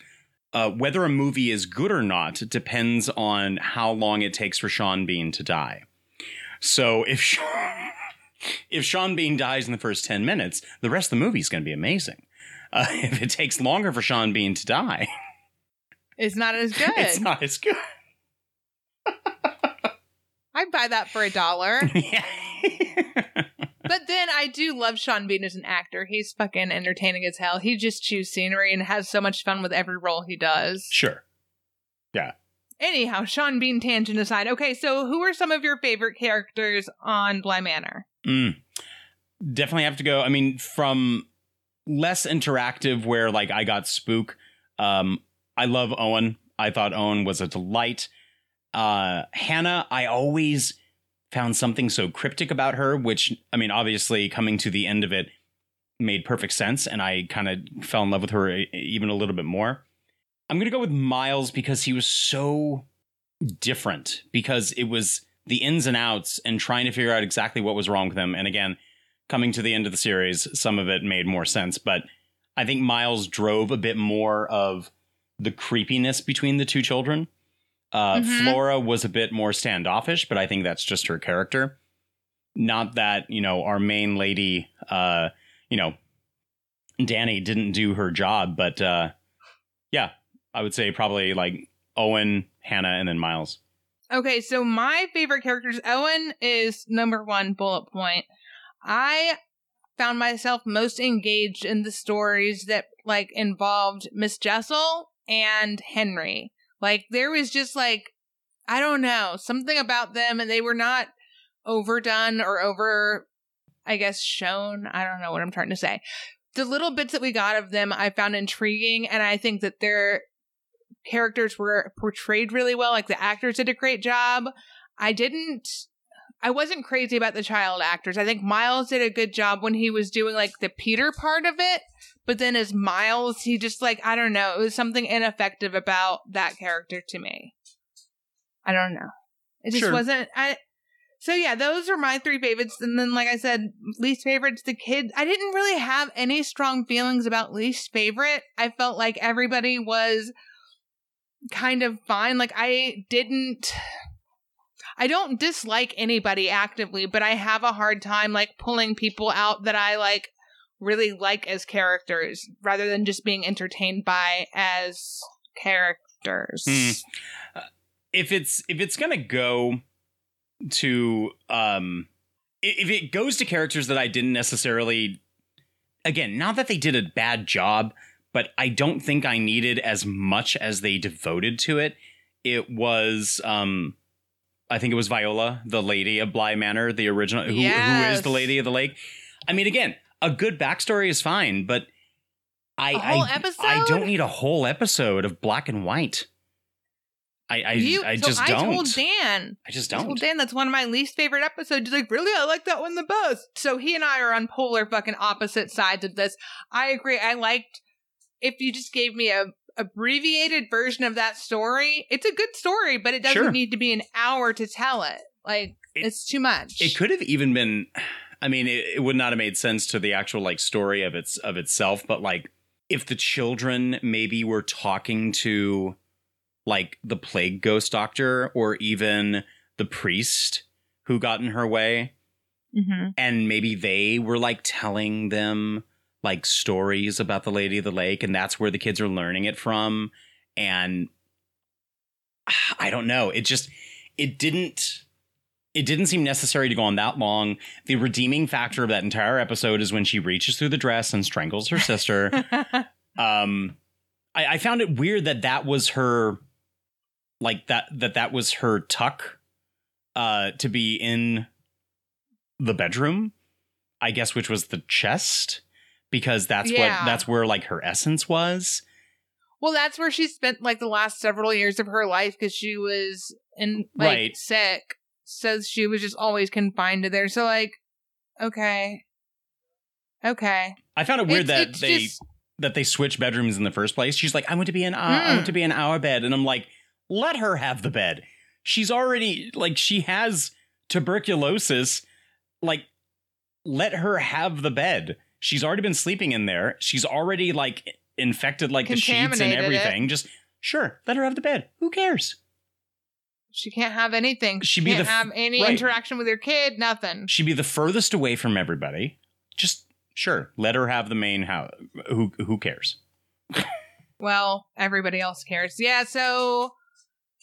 Speaker 2: uh, whether a movie is good or not depends on how long it takes for Sean Bean to die. So if Sean, if Sean Bean dies in the first 10 minutes, the rest of the movie is going to be amazing. Uh, if it takes longer for Sean Bean to die,
Speaker 1: it's not as good.
Speaker 2: it's not as good.
Speaker 1: I'd buy that for a dollar.
Speaker 2: yeah.
Speaker 1: But then I do love Sean Bean as an actor. He's fucking entertaining as hell. He just chews scenery and has so much fun with every role he does.
Speaker 2: sure. Yeah.
Speaker 1: Anyhow, Sean Bean tangent aside. Okay, so who are some of your favorite characters on Bly Manor?
Speaker 2: Mm. Definitely have to go. I mean, from less interactive, where like I got spook. Um, I love Owen. I thought Owen was a delight. Uh, Hannah, I always found something so cryptic about her, which I mean, obviously, coming to the end of it made perfect sense, and I kind of fell in love with her even a little bit more. I'm gonna go with Miles because he was so different because it was the ins and outs and trying to figure out exactly what was wrong with him. And again, coming to the end of the series, some of it made more sense, but I think Miles drove a bit more of the creepiness between the two children. Uh,
Speaker 1: Mhm.
Speaker 2: Flora was a bit more standoffish, but I think that's just her character. Not that, you know, our main lady, uh, you know, Danny didn't do her job, but uh, yeah, I would say probably like Owen, Hannah, and then Miles.
Speaker 1: Okay, so my favorite characters, Owen is number one bullet point. I found myself most engaged in the stories that like involved Miss Jessel and Henry. Like there was just like I don't know, something about them and they were not overdone or over I guess shown. I don't know what I'm trying to say. The little bits that we got of them I found intriguing and I think that their characters were portrayed really well. Like the actors did a great job. I didn't I wasn't crazy about the child actors. I think Miles did a good job when he was doing like the Peter part of it. But then as Miles, he just like, I don't know, it was something ineffective about that character to me. I don't know. It just
Speaker 2: Sure.
Speaker 1: wasn't I so yeah, those are my three favorites. And then like I said, least favorites, the kid. I didn't really have any strong feelings about least favorite. I felt like everybody was kind of fine. Like I didn't I don't dislike anybody actively, but I have a hard time like pulling people out that I like really like as characters rather than just being entertained by as characters.
Speaker 2: Hmm. if it's if it's gonna go to um if it goes to characters that I didn't necessarily again, not that they did a bad job, but I don't think I needed as much as they devoted to it. It was um I think it was Viola, the lady of Bly Manor, the original who, who is the lady of the lake. I mean again, a good backstory is fine, but I I? I don't need a whole episode of black and white. I I,
Speaker 1: You,
Speaker 2: I
Speaker 1: so
Speaker 2: just
Speaker 1: I
Speaker 2: don't.
Speaker 1: told Dan.
Speaker 2: I just don't.
Speaker 1: told Dan that's one of my least favorite episodes. He's like, really? I like that one the best. So he and I are on polar fucking opposite sides of this. I agree. I liked if you just gave me a abbreviated version of that story, it's a good story, but it doesn't
Speaker 2: Sure.
Speaker 1: need to be an hour to tell it. Like
Speaker 2: It-
Speaker 1: it's too much.
Speaker 2: It could have even been I mean, it, it would not have made sense to the actual like story of its of itself, but like if the children maybe were talking to like the plague ghost doctor or even the priest who got in her way
Speaker 1: hmm
Speaker 2: and maybe they were like telling them like stories about the lady of the lake and that's where the kids are learning it from. And i don't know. It just it didn't it didn't seem necessary to go on that long. The redeeming factor of that entire episode is when she reaches through the dress and strangles her sister. Um I, I found it weird that that was her like that that that was her tuck uh to be in the bedroom i guess which was the chest because that's
Speaker 1: Yeah.
Speaker 2: what that's where like her essence was
Speaker 1: well, that's where she spent like the last several years of her life because she was in like
Speaker 2: Right.
Speaker 1: sick. So she was just always confined to there. So like, okay, okay.
Speaker 2: i found it weird
Speaker 1: It's-
Speaker 2: that
Speaker 1: it's
Speaker 2: they
Speaker 1: just-
Speaker 2: that they switched bedrooms in the first place she's like i want to be in uh, i
Speaker 1: Mm.
Speaker 2: want to be in our bed and i'm like let her have the bed she's already like she has tuberculosis like let her have the bed she's already been sleeping in there she's already like infected like the sheets and
Speaker 1: Contaminated it.
Speaker 2: everything just sure let her have the bed who cares
Speaker 1: She can't have anything. She can't
Speaker 2: f-
Speaker 1: have any
Speaker 2: right.
Speaker 1: interaction with her kid. Nothing.
Speaker 2: she'd be the furthest away from everybody just sure let her have the main house who who cares
Speaker 1: Well, everybody else cares. Yeah. So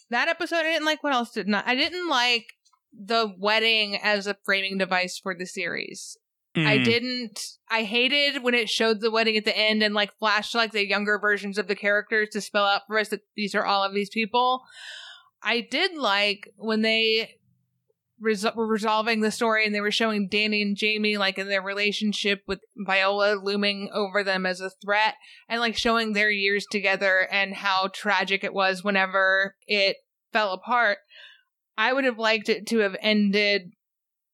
Speaker 1: that episode, I didn't like. What else did not? I didn't like the wedding as a framing device for the series. I
Speaker 2: Mm.
Speaker 1: didn't. I hated when it showed the wedding at the end and like flashed like the younger versions of the characters to spell out for us that these are all of these people. I did like when they resol- were resolving the story and they were showing Danny and Jamie like in their relationship with Viola looming over them as a threat and like showing their years together and how tragic it was whenever it fell apart. I would have liked it to have ended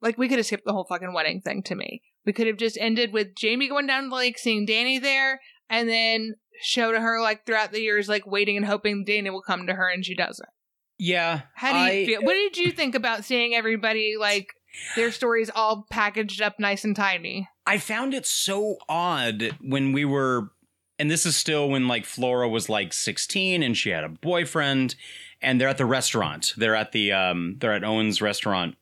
Speaker 1: like we could have skipped the whole fucking wedding thing to me. We could have just ended with Jamie going down the lake, seeing Danny there, and then show to her like throughout the years, like waiting and hoping Danny will come to her, and she doesn't.
Speaker 2: yeah
Speaker 1: How do you
Speaker 2: I-
Speaker 1: feel? What did you think about seeing everybody like their stories all packaged up nice and tiny?
Speaker 2: I found it so odd when we were, and this is still when like Flora was like 16 and she had a boyfriend, and they're at the restaurant. They're at the um, they're at Owen's restaurant.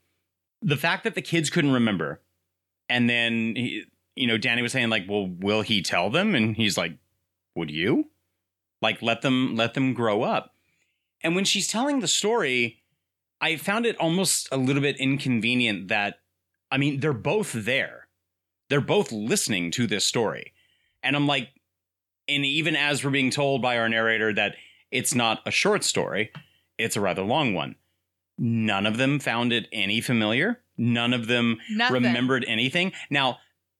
Speaker 2: The fact that the kids couldn't remember, and then he, you know, Danny was saying like, "Well, will he tell them?" And he's like, "Would you?" Like let them let them grow up. And when she's telling the story, I found it almost a little bit inconvenient that, I mean, they're both there they're both listening to this story. And I'm like, and even as we're being told by our narrator that it's not a short story, it's a rather long one. None of them found it any familiar. None of them
Speaker 1: Nothing.
Speaker 2: remembered anything. Now,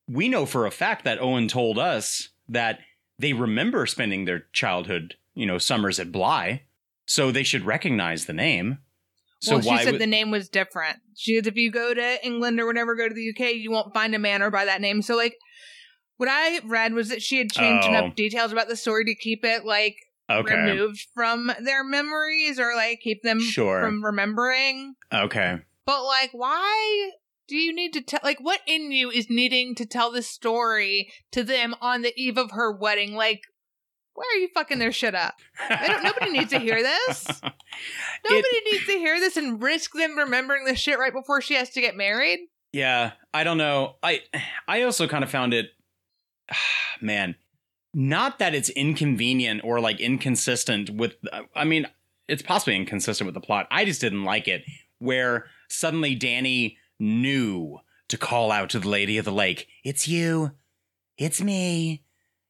Speaker 2: we know for a fact that Owen told us that they remember spending their childhood, you know, summers at Bly, so they should recognize the name. So
Speaker 1: well, she
Speaker 2: why
Speaker 1: said
Speaker 2: would-
Speaker 1: the name was different. She said if you go to England or whatever, go to the UK, you won't find a manor by that name. So like, what I read was that she had changed
Speaker 2: Oh.
Speaker 1: enough details about the story to keep it like
Speaker 2: okay,
Speaker 1: removed from their memories or like keep them
Speaker 2: Sure.
Speaker 1: from remembering.
Speaker 2: okay,
Speaker 1: But like, why do you need to tell? Like, what in you is needing to tell this story to them on the eve of her wedding? Like, why are you fucking their shit up? I don't, nobody needs to hear this. Nobody needs to hear this and risk them remembering this shit right before she has to get married.
Speaker 2: Yeah, I don't know. I I also kind of found it man, not that it's inconvenient or like inconsistent with I mean, it's possibly inconsistent with the plot. I just didn't like it where suddenly Danny knew to call out to the lady of the lake, "It's you. It's me.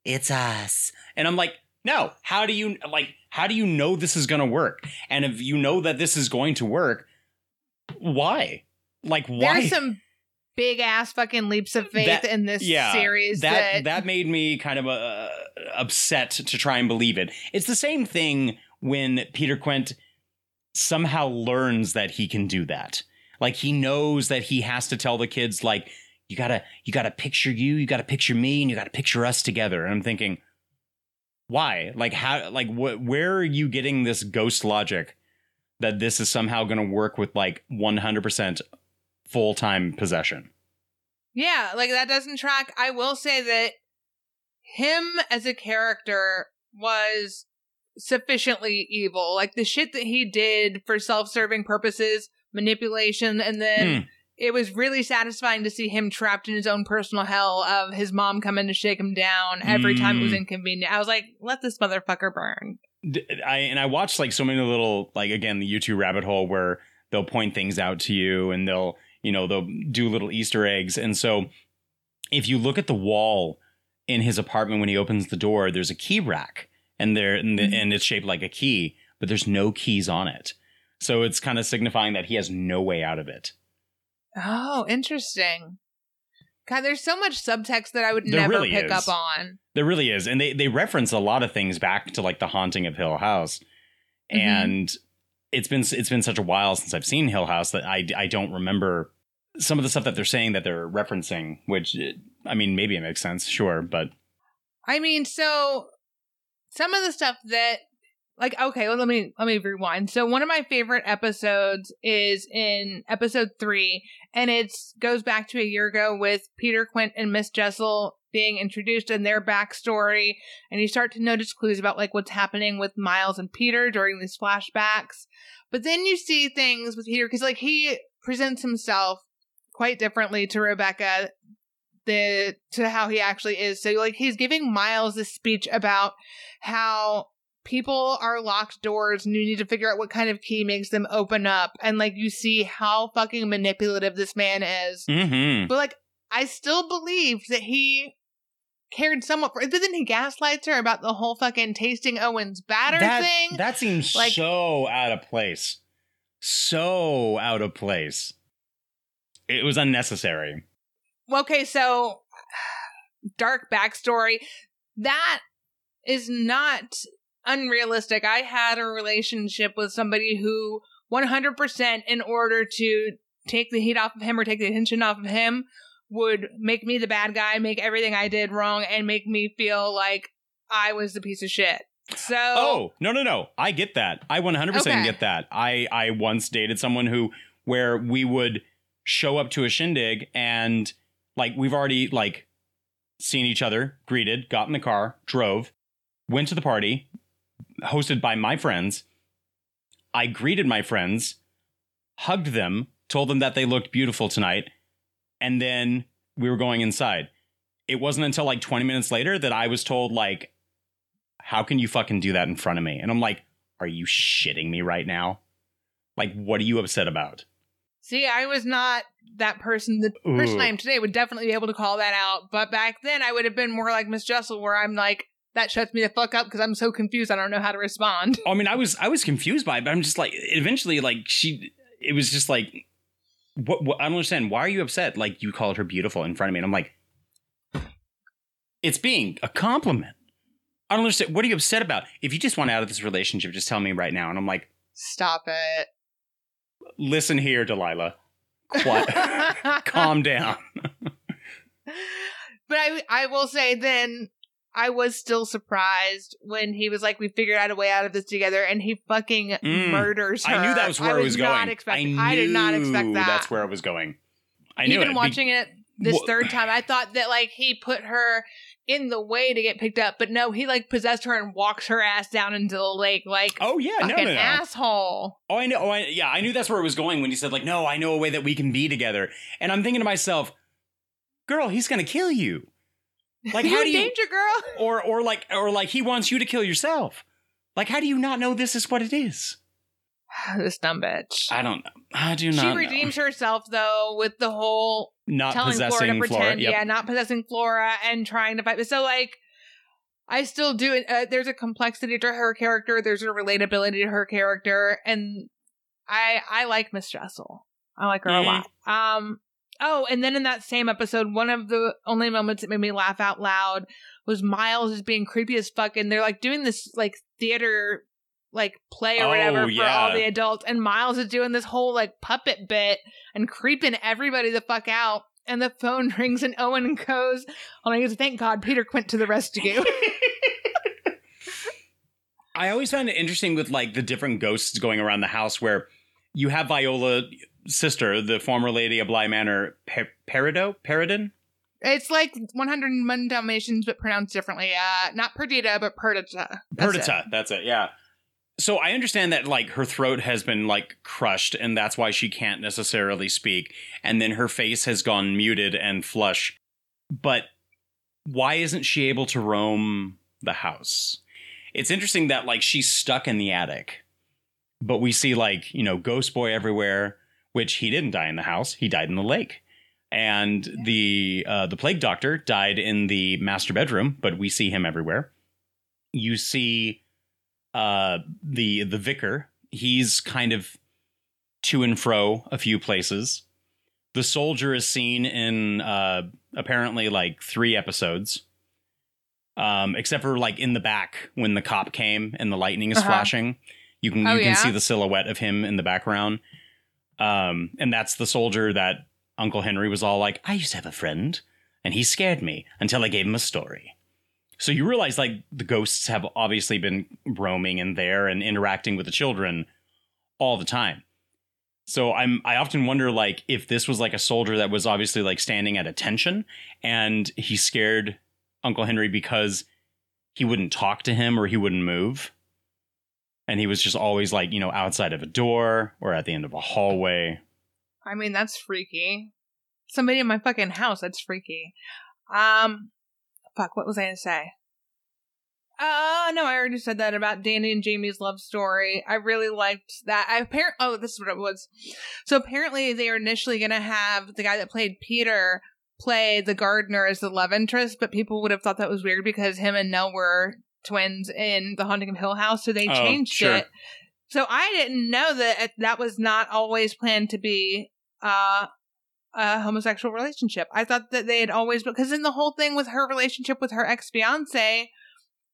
Speaker 2: It's us." And I'm like, "No, how do you like how do you know this is going to work? And if you know that this is going to work, why? Like why
Speaker 1: There's some big ass fucking leaps of faith
Speaker 2: That-
Speaker 1: in this
Speaker 2: yeah,
Speaker 1: series
Speaker 2: that
Speaker 1: that,
Speaker 2: that made me kind of uh, upset to try and believe it. It's the same thing when Peter Quint somehow learns that he can do that. Like he knows that he has to tell the kids like you got to you got to picture you, you got to picture me and you got to picture us together. And I'm thinking Why? Like how? Like what? Where are you getting this ghost logic that this is somehow going to work with like 100% full time possession?
Speaker 1: Yeah, like that doesn't track. I will say that him as a character was sufficiently evil. Like the shit that he did for self serving purposes, manipulation, and then
Speaker 2: Hmm.
Speaker 1: it was really satisfying to see him trapped in his own personal hell of his mom coming to shake him down every time it was
Speaker 2: Mm.
Speaker 1: inconvenient. I was like, let this motherfucker burn.
Speaker 2: I and I watched like so many little like again the YouTube rabbit hole where they'll point things out to you and they'll you know they'll do little Easter eggs and so if you look at the wall in his apartment when he opens the door there's a key rack and there and,
Speaker 1: Mhm.
Speaker 2: and it's shaped like a key but there's no keys on it so it's kind of signifying that he has no way out of it
Speaker 1: Oh, interesting. God, there's so much subtext that I would
Speaker 2: There
Speaker 1: never
Speaker 2: really
Speaker 1: pick
Speaker 2: is.
Speaker 1: up on.
Speaker 2: There really is, and they they reference a lot of things back to like the haunting of Hill House,
Speaker 1: Mhm.
Speaker 2: and it's been it's been such a while since I've seen Hill House that I I don't remember some of the stuff that they're saying that they're referencing. Which I mean, maybe it makes sense, sure, but
Speaker 1: I mean, so some of the stuff that like okay, well, let me let me rewind. So one of my favorite episodes is in episode 3 and it goes back to a year ago with Peter Quint and Miss Jessel being introduced and their backstory and you start to notice clues about like what's happening with Miles and Peter during these flashbacks. But then you see things with Peter cuz like he presents himself quite differently to Rebecca the to how he actually is. So like he's giving Miles this speech about how people are locked doors and you need to figure out what kind of key makes them open up and like you see how fucking manipulative this man is.
Speaker 2: mm-hmm.
Speaker 1: But like I still believe that he cared somewhat for but then he gaslights her about the whole fucking tasting Owen's batter
Speaker 2: that
Speaker 1: thing.
Speaker 2: that seems
Speaker 1: Like-
Speaker 2: so out of place, so out of place. It was unnecessary.
Speaker 1: okay, so dark backstory. That is not unrealistic. I had a relationship with somebody who 100% in order to take the heat off of him or take the attention off of him would make me the bad guy, make everything I did wrong and make me feel like I was the piece of shit. So
Speaker 2: Oh, no, no, no. I get that. I 100%
Speaker 1: Okay.
Speaker 2: get that. I, I once dated someone who, where we would show up to a shindig and like we've already like seen each other, greeted, got in the car, drove, went to the party, hosted by my friends. I greeted my friends, hugged them, told them that they looked beautiful tonight, and then we were going inside. It wasn't until like 20 minutes later that I was told like how can you fucking do that in front of me? And I'm like, are you shitting me right now? Like, what are you upset about?
Speaker 1: See, I was not that person. The person I am today would definitely be able to call that out. But back then, I would have been more like Miss Jessel, where I'm like, that shuts me the fuck up because I'm so confused. I don't know how to respond.
Speaker 2: I mean, I was I was confused by it, but I'm just like, eventually, like she, it was just like, what, what? I don't understand. Why are you upset? Like you called her beautiful in front of me, and I'm like, it's being a compliment. I don't understand. What are you upset about? If you just want out of this relationship, just tell me right now. And I'm like,
Speaker 1: Stop it.
Speaker 2: Listen here, Delilah. Quiet. Calm down.
Speaker 1: But I, I will say then, I was still surprised when he was like, "We figured out a way out of this together," and he fucking
Speaker 2: Mm.
Speaker 1: murders her.
Speaker 2: I knew that was where I was,
Speaker 1: not
Speaker 2: going.
Speaker 1: expecting-
Speaker 2: I,
Speaker 1: I did not expect that.
Speaker 2: That's where I was going. I knew
Speaker 1: Even
Speaker 2: it. Be-
Speaker 1: watching it this third time, I thought that like he put her in the way to get picked up, but no, he like possessed her and walks her ass down into the lake like
Speaker 2: Oh yeah, no, no, no.
Speaker 1: asshole.
Speaker 2: Oh, I know. Oh, I, yeah, I knew that's where it was going when he said like, "No, I know a way that we can be together." And I'm thinking to myself, "Girl, he's gonna kill you." Like, how do you?
Speaker 1: danger, girl?
Speaker 2: Or, or like, or like, he wants you to kill yourself. Like, how do you not know this is what it is?
Speaker 1: this dumb bitch.
Speaker 2: I don't know. I do not.
Speaker 1: she
Speaker 2: know.
Speaker 1: redeems herself though with the whole
Speaker 2: not
Speaker 1: telling Flora
Speaker 2: possessing
Speaker 1: to
Speaker 2: Flora.
Speaker 1: pretend,
Speaker 2: Yep.
Speaker 1: yeah, not possessing Flora and trying to fight. So like, I still do. Uh, there's a complexity to her character. There's a relatability to her character, and I I like Miss Jessel. I like her
Speaker 2: Mhm.
Speaker 1: a lot. Um. Oh, and then in that same episode, one of the only moments that made me laugh out loud was Miles is being creepy as fuck, and they're like doing this like theater like play or
Speaker 2: Oh,
Speaker 1: whatever for all the adults, and Miles is doing this whole like puppet bit and creeping everybody the fuck out. And the phone rings, and Owen goes, "Oh, he goes, thank God, Peter Quint to the rescue."
Speaker 2: I always find it interesting with like the different ghosts going around the house where you have Viola sister, the former lady of Bly Manor, per- Perido, Peridon.
Speaker 1: It's like 101 Dalmatians, but pronounced differently. Uh, not Perdita, but Perdita.
Speaker 2: Perdita,
Speaker 1: it.
Speaker 2: that's it, yeah. So I understand that like her throat has been like crushed and that's why she can't necessarily speak and then her face has gone muted and flush. But why isn't she able to roam the house? It's interesting that like she's stuck in the attic. But we see like, you know, ghost boy everywhere, which he didn't die in the house, he died in the lake. And the uh, the plague doctor died in the master bedroom, but we see him everywhere. You see uh the the vicar he's kind of to and fro a few places the soldier is seen in uh apparently like three episodes um except for like in the back when the cop came and the lightning is
Speaker 1: Uh-huh.
Speaker 2: flashing you can
Speaker 1: Oh,
Speaker 2: you can
Speaker 1: yeah?
Speaker 2: see the silhouette of him in the background um and that's the soldier that uncle henry was all like i used to have a friend and he scared me until i gave him a story so you realize like the ghosts have obviously been roaming in there and interacting with the children all the time. So I'm I often wonder like if this was like a soldier that was obviously like standing at attention and he scared Uncle Henry because he wouldn't talk to him or he wouldn't move. And he was just always like, you know, outside of a door or at the end of a hallway.
Speaker 1: I mean, that's freaky. Somebody in my fucking house, that's freaky. Um, fuck, what was I gonna say? Uh, no, I already said that about Danny and Jamie's love story. I really liked that. I apparent, oh, this is what it was. So apparently they were initially gonna have the guy that played Peter play the gardener as the love interest, but people would have thought that was weird because him and Nell were twins in The Haunting of Hill House, so they
Speaker 2: Oh,
Speaker 1: changed
Speaker 2: sure.
Speaker 1: it. So I didn't know that that was not always planned to be uh a homosexual relationship. I thought that they had always because in the whole thing with her relationship with her ex fiance,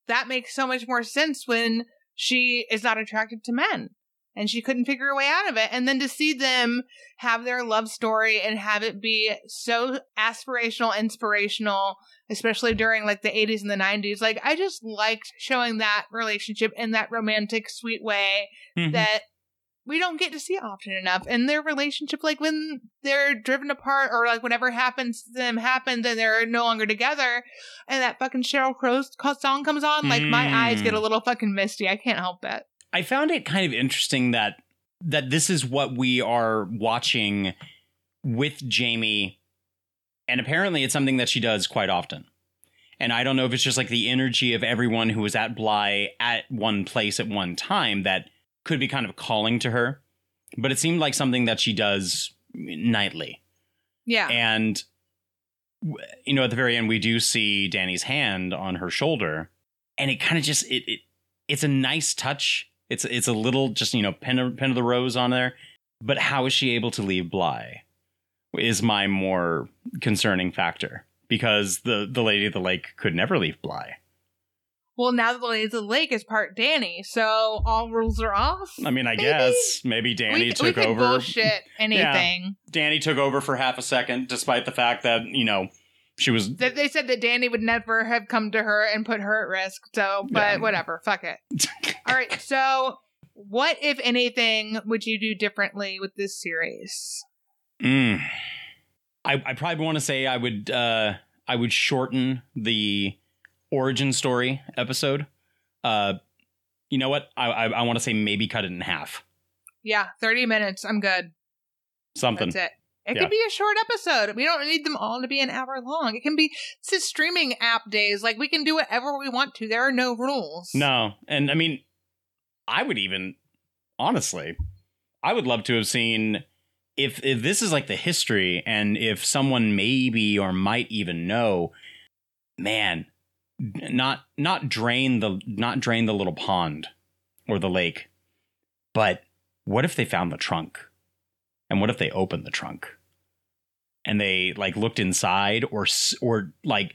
Speaker 1: that makes so much more sense when she is not attracted to men and she couldn't figure a way out of it. And then to see them have their love story and have it be so aspirational, inspirational, especially during like the 80s and the 90s, like I just liked showing that relationship in that romantic, sweet way
Speaker 2: Mhm.
Speaker 1: that we don't get to see often enough. And their relationship, like when they're driven apart or like whatever happens to them happens and they're no longer together, and that fucking Sheryl Crow song comes on, like my eyes
Speaker 2: Mm.
Speaker 1: get a little fucking misty. I can't help it.
Speaker 2: I found it kind of interesting that that this is what we are watching with Jamie, and apparently it's something that she does quite often. And I don't know if it's just like the energy of everyone who was at Bly at one place at one time that could be kind of calling to her, but it seemed like something that she does nightly.
Speaker 1: Yeah.
Speaker 2: And you know, at the very end, we do see Danny's hand on her shoulder, and it kind of just it, it it's a nice touch. It's it's a little just you know pen of, pen of the rose on there, but how is she able to leave Bly? Is my more concerning factor because the the lady of the lake could never leave Bly.
Speaker 1: Well, now the Lady of the Lake is part Danny, so all rules are off.
Speaker 2: I mean, I
Speaker 1: Maybe.
Speaker 2: guess maybe Danny
Speaker 1: we, we
Speaker 2: took
Speaker 1: could
Speaker 2: over.
Speaker 1: bullshit anything.
Speaker 2: Danny took over for half a second, despite the fact that you know she was
Speaker 1: That they said that Danny would never have come to her and put her at risk. So, but
Speaker 2: Yeah.
Speaker 1: whatever, fuck it. All right, so what if anything would you do differently with this series?
Speaker 2: Mm. I I probably want to say I would uh I would shorten the origin story episode. Uh you know what? I I, I want to say maybe cut it in half.
Speaker 1: Yeah, thirty minutes. I'm good.
Speaker 2: Something.
Speaker 1: That's it. It
Speaker 2: Yeah.
Speaker 1: could be a short episode. We don't need them all to be an hour long. It can be it's a streaming app days. Like we can do whatever we want to. There are no rules.
Speaker 2: No. And I mean I would even honestly I would love to have seen if if this is like the history and if someone maybe or might even know man not not drain the not drain the little pond or the lake but what if they found the trunk and what if they opened the trunk and they like looked inside or or like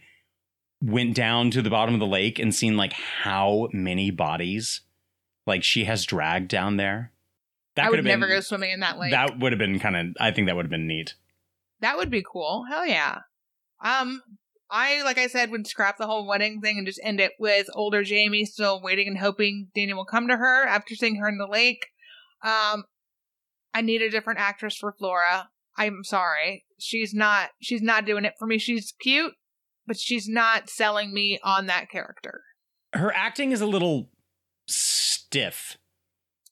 Speaker 2: went down to the bottom of the lake and seen like how many bodies like she has dragged down there that
Speaker 1: I would
Speaker 2: have been
Speaker 1: never go swimming in that lake.
Speaker 2: that would have been kind of i think that would have been neat
Speaker 1: That would be cool. Hell yeah. Um, I, like I said, would scrap the whole wedding thing and just end it with older Jamie still waiting and hoping Danny will come to her after seeing her in the lake. Um, I need a different actress for Flora. I'm sorry. She's not she's not doing it for me. She's cute, but she's not selling me on that character.
Speaker 2: Her acting is a little stiff,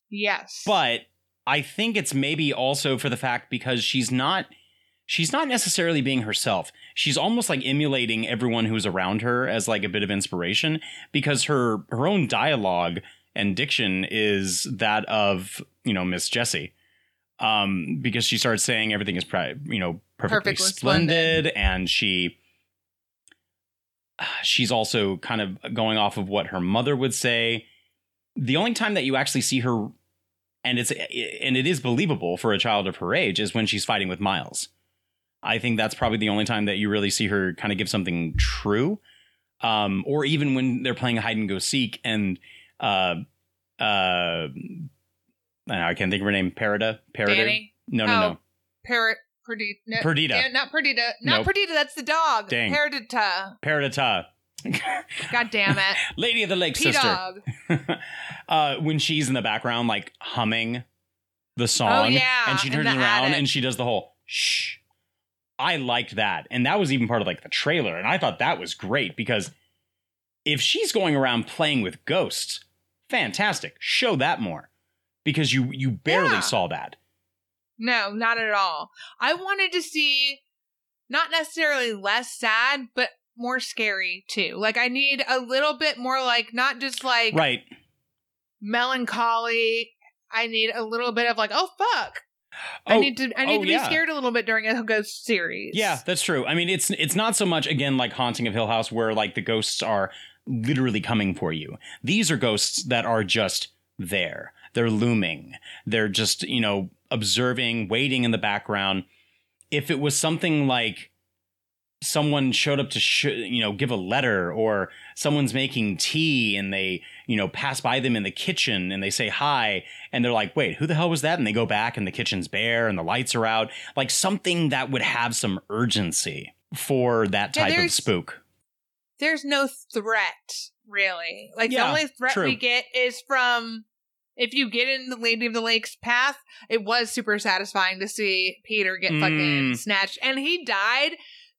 Speaker 1: Yes.
Speaker 2: but I think it's maybe also for the fact because she's not she's not necessarily being herself. She's almost like emulating everyone who's around her as like a bit of inspiration because her her own dialogue and diction is that of, you know, Miss Jessie. Um because she starts saying everything is pri- you know perfectly,
Speaker 1: Perfectly
Speaker 2: splendid,
Speaker 1: splendid.
Speaker 2: and she she's also kind of going off of what her mother would say. The only time that you actually see her and it's and it is believable for a child of her age is when she's fighting with Miles. I think that's probably the only time that you really see her kind of give something true. Um, or even when they're playing hide and go seek and uh uh I can't think of her name. Parida? Parida?
Speaker 1: Danny.
Speaker 2: No, no,
Speaker 1: Oh,
Speaker 2: no.
Speaker 1: Parrot. Perdita. No,
Speaker 2: Perdita.
Speaker 1: yeah, not Perdita. Not
Speaker 2: Nope.
Speaker 1: Perdita. That's the dog.
Speaker 2: Dang.
Speaker 1: Perdita.
Speaker 2: Paradita.
Speaker 1: God damn it.
Speaker 2: Lady of the Lake
Speaker 1: P
Speaker 2: sister. uh, when she's in the background, like humming the song,
Speaker 1: Oh, yeah,
Speaker 2: and she turns around
Speaker 1: attic.
Speaker 2: and she does the whole shh. I liked that, and that was even part of like the trailer, and I thought that was great because if she's going around playing with ghosts, fantastic. Show that more because you you barely
Speaker 1: Yeah.
Speaker 2: saw that.
Speaker 1: No, not at all. I wanted to see not necessarily less sad, but more scary too. Like I need a little bit more like not just like
Speaker 2: Right?
Speaker 1: melancholy. I need a little bit of like, oh fuck. I
Speaker 2: Oh,
Speaker 1: need to I need
Speaker 2: oh,
Speaker 1: to be
Speaker 2: yeah.
Speaker 1: scared a little bit during a ghost series.
Speaker 2: Yeah, that's true. I mean, it's it's not so much again like Haunting of Hill House where like the ghosts are literally coming for you. These are ghosts that are just there. They're looming. They're just, you know, observing, waiting in the background. If it was something like someone showed up to sh- you know give a letter or someone's making tea and they you know pass by them in the kitchen and they say hi and they're like wait who the hell was that and they go back and the kitchen's bare and the lights are out like something that would have some urgency for that
Speaker 1: Yeah,
Speaker 2: type of spook
Speaker 1: There's no threat, really. Like
Speaker 2: Yeah,
Speaker 1: the only threat
Speaker 2: true.
Speaker 1: we get is from if you get in the Lady of the Lake's path, it was super satisfying to see Peter get fucking
Speaker 2: Mm.
Speaker 1: snatched. And he died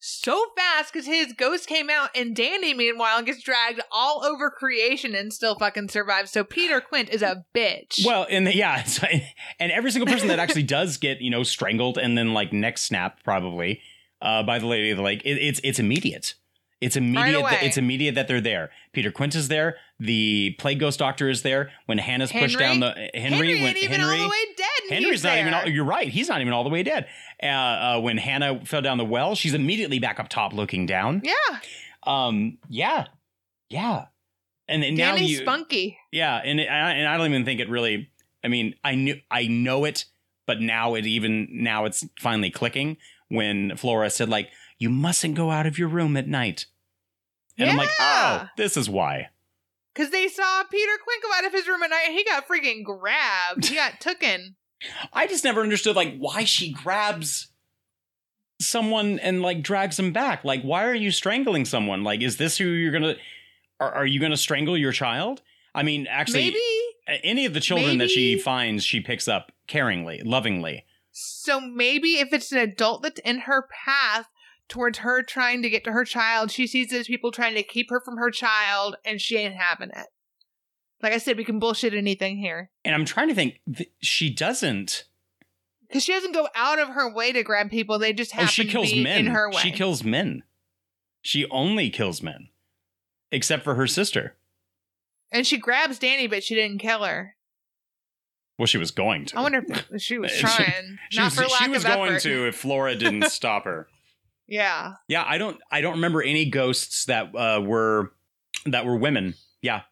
Speaker 1: so fast because his ghost came out, and Danny, meanwhile, gets dragged all over creation and still fucking survives. So Peter Quint is a bitch.
Speaker 2: well and yeah it's, and every single person that actually does get you know strangled and then like neck snap probably uh, by the lady of the lake it, it's it's immediate. It's immediate that, it's immediate that they're there. Peter quint is there. The plague ghost doctor is there. When hannah's pushed down the henry,
Speaker 1: Henry
Speaker 2: when henry
Speaker 1: all the way dead. and
Speaker 2: Henry's not even. All, you're right. He's not even all the way dead. Uh, uh, when Hannah fell down the well, she's immediately back up top, looking down.
Speaker 1: Yeah,
Speaker 2: Um. Yeah. Yeah. And, then now you.
Speaker 1: spunky.
Speaker 2: Yeah, and it, I, and I don't even think it really. I mean, I knew I know it, but now it even now it's finally clicking when Flora said like, "You mustn't go out of your room at night," and I'm like, "Oh, this is why."
Speaker 1: Because they saw Peter Quint go out of his room at night and he got freaking grabbed. He got tooken.
Speaker 2: I just never understood like why she grabs someone and like drags them back. Like, why are you strangling someone? Like, is this who you're gonna? Are, are you gonna strangle your child? I mean, actually,
Speaker 1: Maybe.
Speaker 2: any of the children that she finds, she picks up caringly, lovingly.
Speaker 1: So maybe if it's an adult that's in her path towards her trying to get to her child, she sees those people trying to keep her from her child and she ain't having it. Like I said, we can bullshit anything here.
Speaker 2: And I'm trying to think. Th- she doesn't.
Speaker 1: Because she doesn't go out of her way to grab people. They just happen
Speaker 2: oh, she kills
Speaker 1: to be
Speaker 2: men.
Speaker 1: in her way.
Speaker 2: She kills men. She only kills men, except for her sister.
Speaker 1: and she grabs Danny, but she didn't kill her.
Speaker 2: Well, she was going to.
Speaker 1: I wonder if she was trying.
Speaker 2: She
Speaker 1: Not
Speaker 2: was,
Speaker 1: for lack
Speaker 2: she was
Speaker 1: of
Speaker 2: going
Speaker 1: effort.
Speaker 2: to if Flora didn't stop her.
Speaker 1: Yeah.
Speaker 2: Yeah, I don't I don't remember any ghosts that uh, were that were women. Yeah.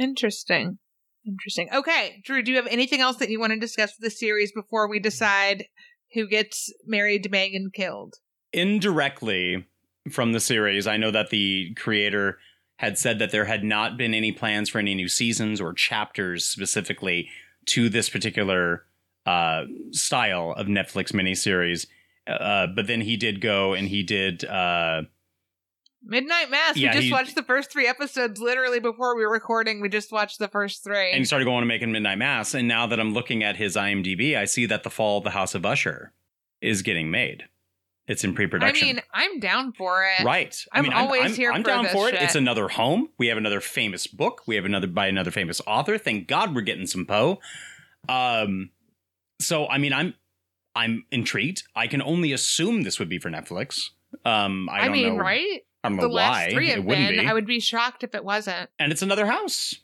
Speaker 1: Interesting. Interesting. Okay, Drew, do you have anything else that you want to discuss with the series before we decide who gets married to Megan killed?
Speaker 2: Indirectly from the series, I know that the creator had said that there had not been any plans for any new seasons or chapters specifically to this particular uh, style of Netflix miniseries. Uh, but then he did go and he did uh,
Speaker 1: Midnight Mass.
Speaker 2: Yeah,
Speaker 1: we just
Speaker 2: he-
Speaker 1: watched the first three episodes literally before we were recording. We just watched the first three.
Speaker 2: and he started going to making Midnight Mass. And now that I'm looking at his IMDb, I see that The Fall of the House of Usher is getting made. It's in pre-production.
Speaker 1: I mean, I'm down for it.
Speaker 2: right. I
Speaker 1: I'm
Speaker 2: mean,
Speaker 1: always
Speaker 2: I'm,
Speaker 1: here
Speaker 2: I'm
Speaker 1: for
Speaker 2: down for it.
Speaker 1: shit.
Speaker 2: It's another home. We have another famous book. We have another by another famous author. Thank God we're getting some Poe. Um, so I mean, I'm I'm intrigued. I can only assume this would be for Netflix. Um, I,
Speaker 1: I,
Speaker 2: don't
Speaker 1: mean,
Speaker 2: know.
Speaker 1: right?
Speaker 2: I don't know
Speaker 1: The
Speaker 2: why
Speaker 1: last three
Speaker 2: it
Speaker 1: have
Speaker 2: wouldn't
Speaker 1: been.
Speaker 2: be.
Speaker 1: I would be shocked if it wasn't.
Speaker 2: and it's another house.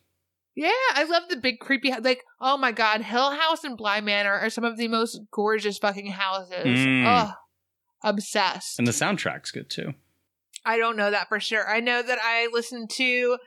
Speaker 1: Yeah, I love the big creepy like oh my god, Hill House and Bly Manor are some of the most gorgeous fucking houses.
Speaker 2: Mm.
Speaker 1: Ugh. Obsessed.
Speaker 2: And the soundtrack's good too.
Speaker 1: I don't know that for sure. I know that I listened to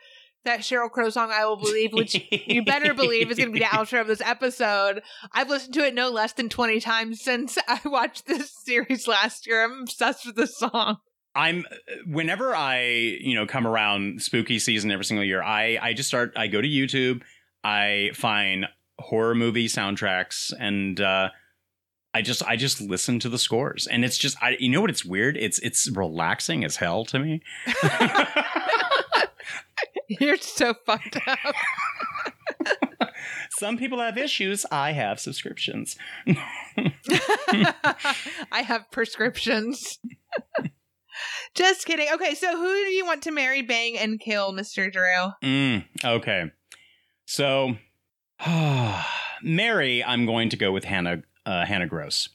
Speaker 1: that Sheryl Crow song I Will Believe, which you better believe is going to be the outro of this episode. I've listened to it no less than 20 times since I watched this series last year. I'm obsessed with this song.
Speaker 2: I'm whenever I you know come around spooky season every single year, I I just start I go to YouTube, I find horror movie soundtracks, and uh, I just I just listen to the scores, and it's just I you know what it's weird it's it's relaxing as hell to me.
Speaker 1: You're so fucked up.
Speaker 2: Some people have issues. I have subscriptions.
Speaker 1: I have prescriptions. Just kidding. Okay, so who do you want to marry, bang, and kill, Mr. Drew?
Speaker 2: Mm, okay, so Mary, I'm going to go with Hannah uh, Hannah Grose.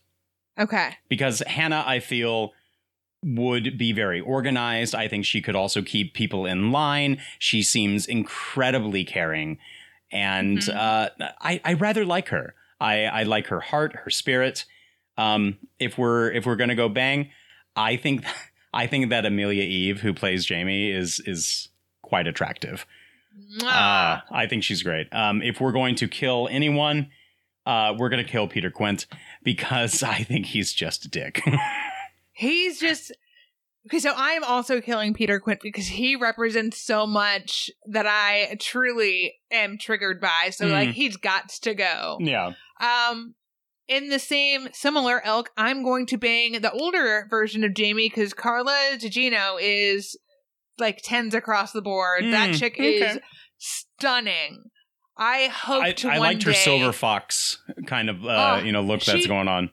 Speaker 1: Okay.
Speaker 2: because Hannah, I feel, would be very organized. I think she could also keep people in line. She seems incredibly caring, and
Speaker 1: Mhm.
Speaker 2: uh, I I rather like her. I I like her heart, her spirit. Um, if we're if we're gonna go bang, I think I think that Amelia Eve, who plays Jamie, is is quite attractive. Uh, I think she's great. Um, if we're going to kill anyone, uh, we're going to kill Peter Quint because I think he's just a dick.
Speaker 1: He's just okay. So I am also killing Peter Quint because he represents so much that I truly am triggered by. So
Speaker 2: Mm.
Speaker 1: like he's got to go.
Speaker 2: yeah.
Speaker 1: Um, in the same similar elk, I'm going to bang the older version of Jamie because Carla Gugino is like tens across the board. that
Speaker 2: Mm,
Speaker 1: chick
Speaker 2: okay.
Speaker 1: is stunning. I hope
Speaker 2: I,
Speaker 1: to
Speaker 2: I
Speaker 1: one
Speaker 2: liked her silver fox kind of uh,
Speaker 1: Oh,
Speaker 2: you know look that's going on.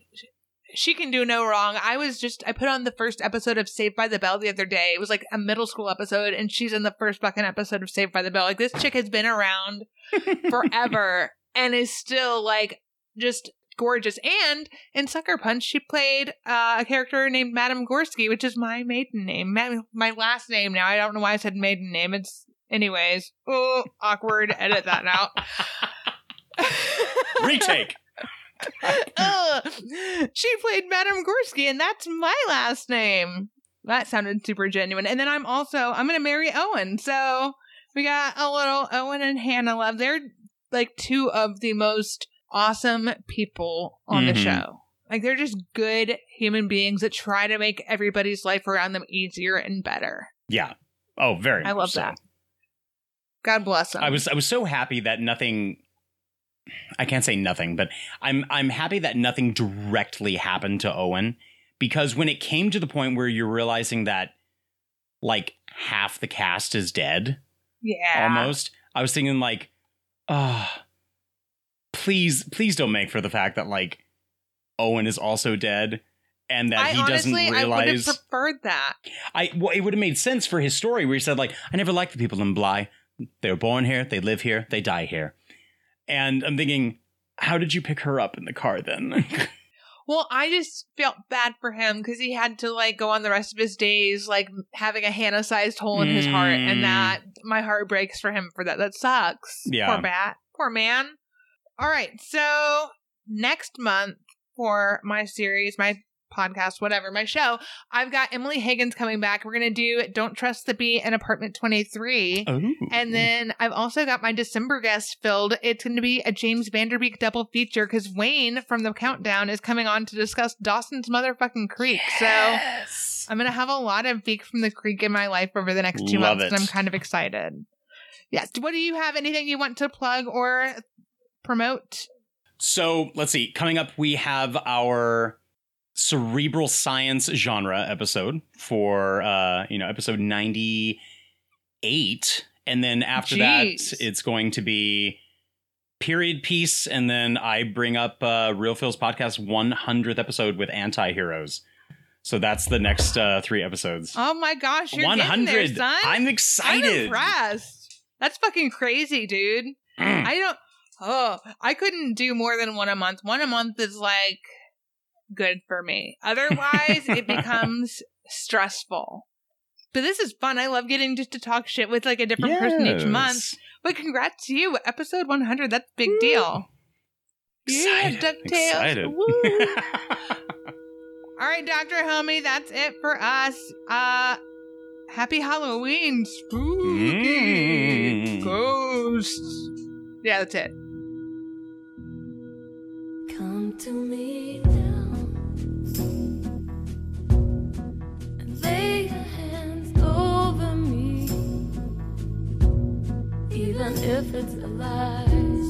Speaker 1: she can do no wrong. I was just I put on the first episode of Saved by the Bell the other day. It was like a middle school episode, and she's in the first fucking episode of Saved by the Bell. Like this chick has been around forever and is still like just gorgeous. And in Sucker Punch, she played uh, a character named Madame Gorski, which is my maiden name, Ma- my last name. Now I don't know why I said maiden name. It's anyways. Oh, awkward. Edit that out.
Speaker 2: Retake.
Speaker 1: She played Madame Gorski, and that's my last name. That sounded super genuine. And then I'm also I'm gonna marry Owen. So we got a little Owen and Hannah love. They're like two of the most awesome people on the
Speaker 2: Mhm.
Speaker 1: show. Like they're just good human beings that try to make everybody's life around them easier and better.
Speaker 2: Yeah. Oh, very.
Speaker 1: I love
Speaker 2: so.
Speaker 1: that. God bless them.
Speaker 2: I was I was so happy that nothing. I can't say nothing, but I'm I'm happy that nothing directly happened to Owen because when it came to the point where you're realizing that like half the cast is dead,
Speaker 1: yeah.
Speaker 2: almost, I was thinking like, ah, please, please don't make for the fact that like Owen is also dead and that
Speaker 1: I
Speaker 2: he
Speaker 1: honestly,
Speaker 2: doesn't realize.
Speaker 1: I would have preferred that.
Speaker 2: I well, it would have made sense for his story where he said like, I never liked the people in Bly. They were born here, they live here, they die here. And I'm thinking, how did you pick her up in the car then?
Speaker 1: Well, I just felt bad for him because he had to like go on the rest of his days like having a Hannah-sized hole in his heart,
Speaker 2: Mm.
Speaker 1: and that my heart breaks for him for that. That sucks.
Speaker 2: Yeah.
Speaker 1: poor bat, poor man. All right, so next month for my series, my podcast, whatever, my show, I've got Emily Higgins coming back. We're gonna do "Don't Trust the Bee" in Apartment Twenty Three.
Speaker 2: oh.
Speaker 1: And then I've also got my December guest filled. It's going to be a James Van Der Beek double feature because Wayne from the Countdown is coming on to discuss Dawson's motherfucking Creek. So I'm going to have a lot of Beak from the Creek in my life over the next two
Speaker 2: Love
Speaker 1: months,
Speaker 2: it.
Speaker 1: and I'm kind of excited. Yes. What do you have? Anything you want to plug or promote?
Speaker 2: So let's see. Coming up, we have our cerebral science genre episode for uh, you know episode ninety eight, and then after
Speaker 1: Jeez.
Speaker 2: that, it's going to be period piece, and then I bring up uh, Real Phil's podcast one hundredth episode with anti heroes. So that's the next uh, three episodes.
Speaker 1: Oh my gosh, you're
Speaker 2: One
Speaker 1: getting there,
Speaker 2: hundred.
Speaker 1: son.
Speaker 2: I'm
Speaker 1: I'm
Speaker 2: excited.
Speaker 1: impressed. That's fucking crazy, dude.
Speaker 2: Mm.
Speaker 1: I don't. Oh, I couldn't do more than one a month. One a month is like good for me. Otherwise, it becomes stressful. But this is fun. I love getting just to talk shit with like a different person each month. But congrats to you, episode 100. That's a big deal. Yeah,
Speaker 2: Excited.
Speaker 1: DuckTales.
Speaker 2: Excited.
Speaker 1: Woo. All right, Dr. Homie, that's it for us. Uh happy Halloween. Spooky
Speaker 2: Mm.
Speaker 1: ghosts. Yeah, that's it.
Speaker 3: To me now and lay your hands over me. Even if it's a lie,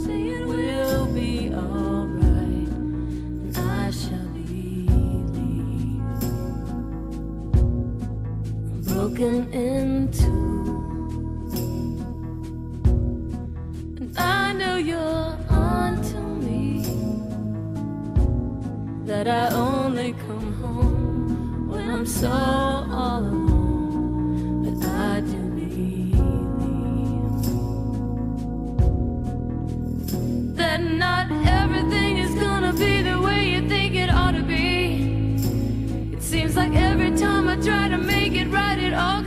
Speaker 3: say it will be alright, and I shall believe. I'm broken into, and I know you're that I only come home when I'm so all alone. But I do believe that not everything is gonna be the way you think it ought to be. It seems like every time I try to make it right, it all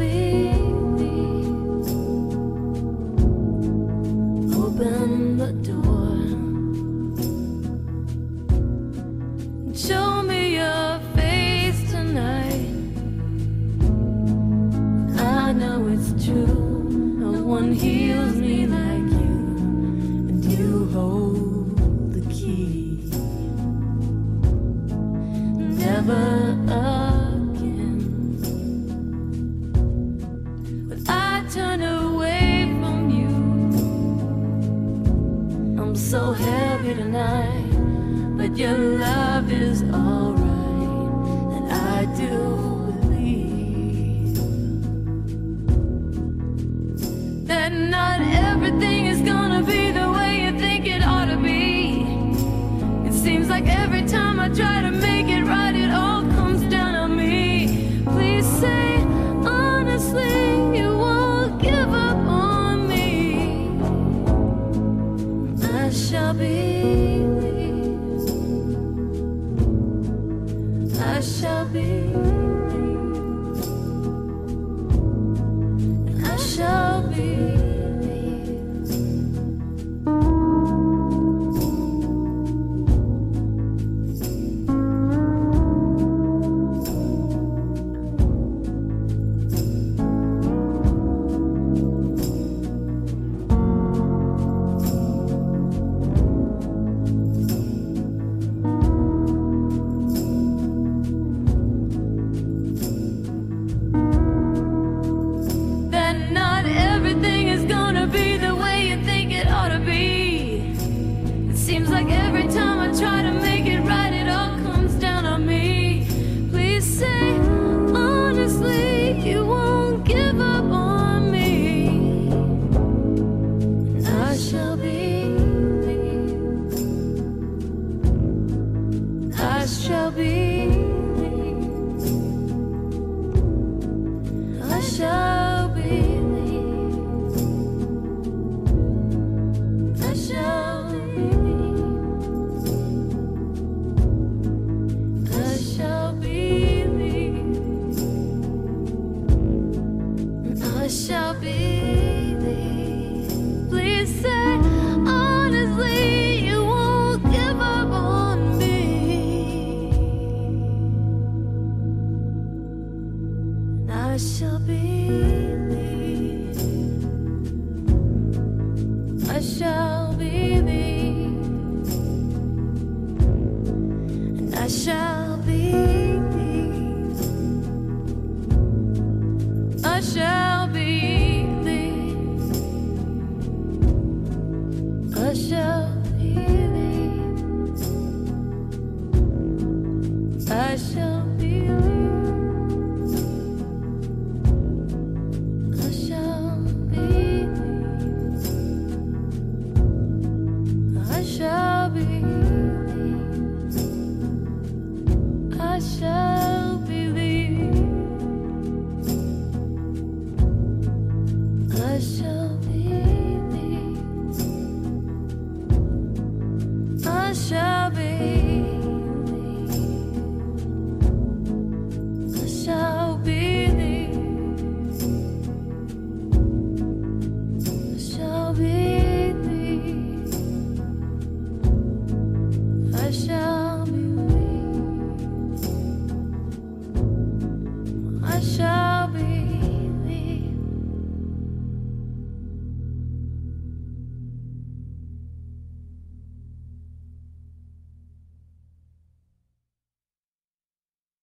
Speaker 3: I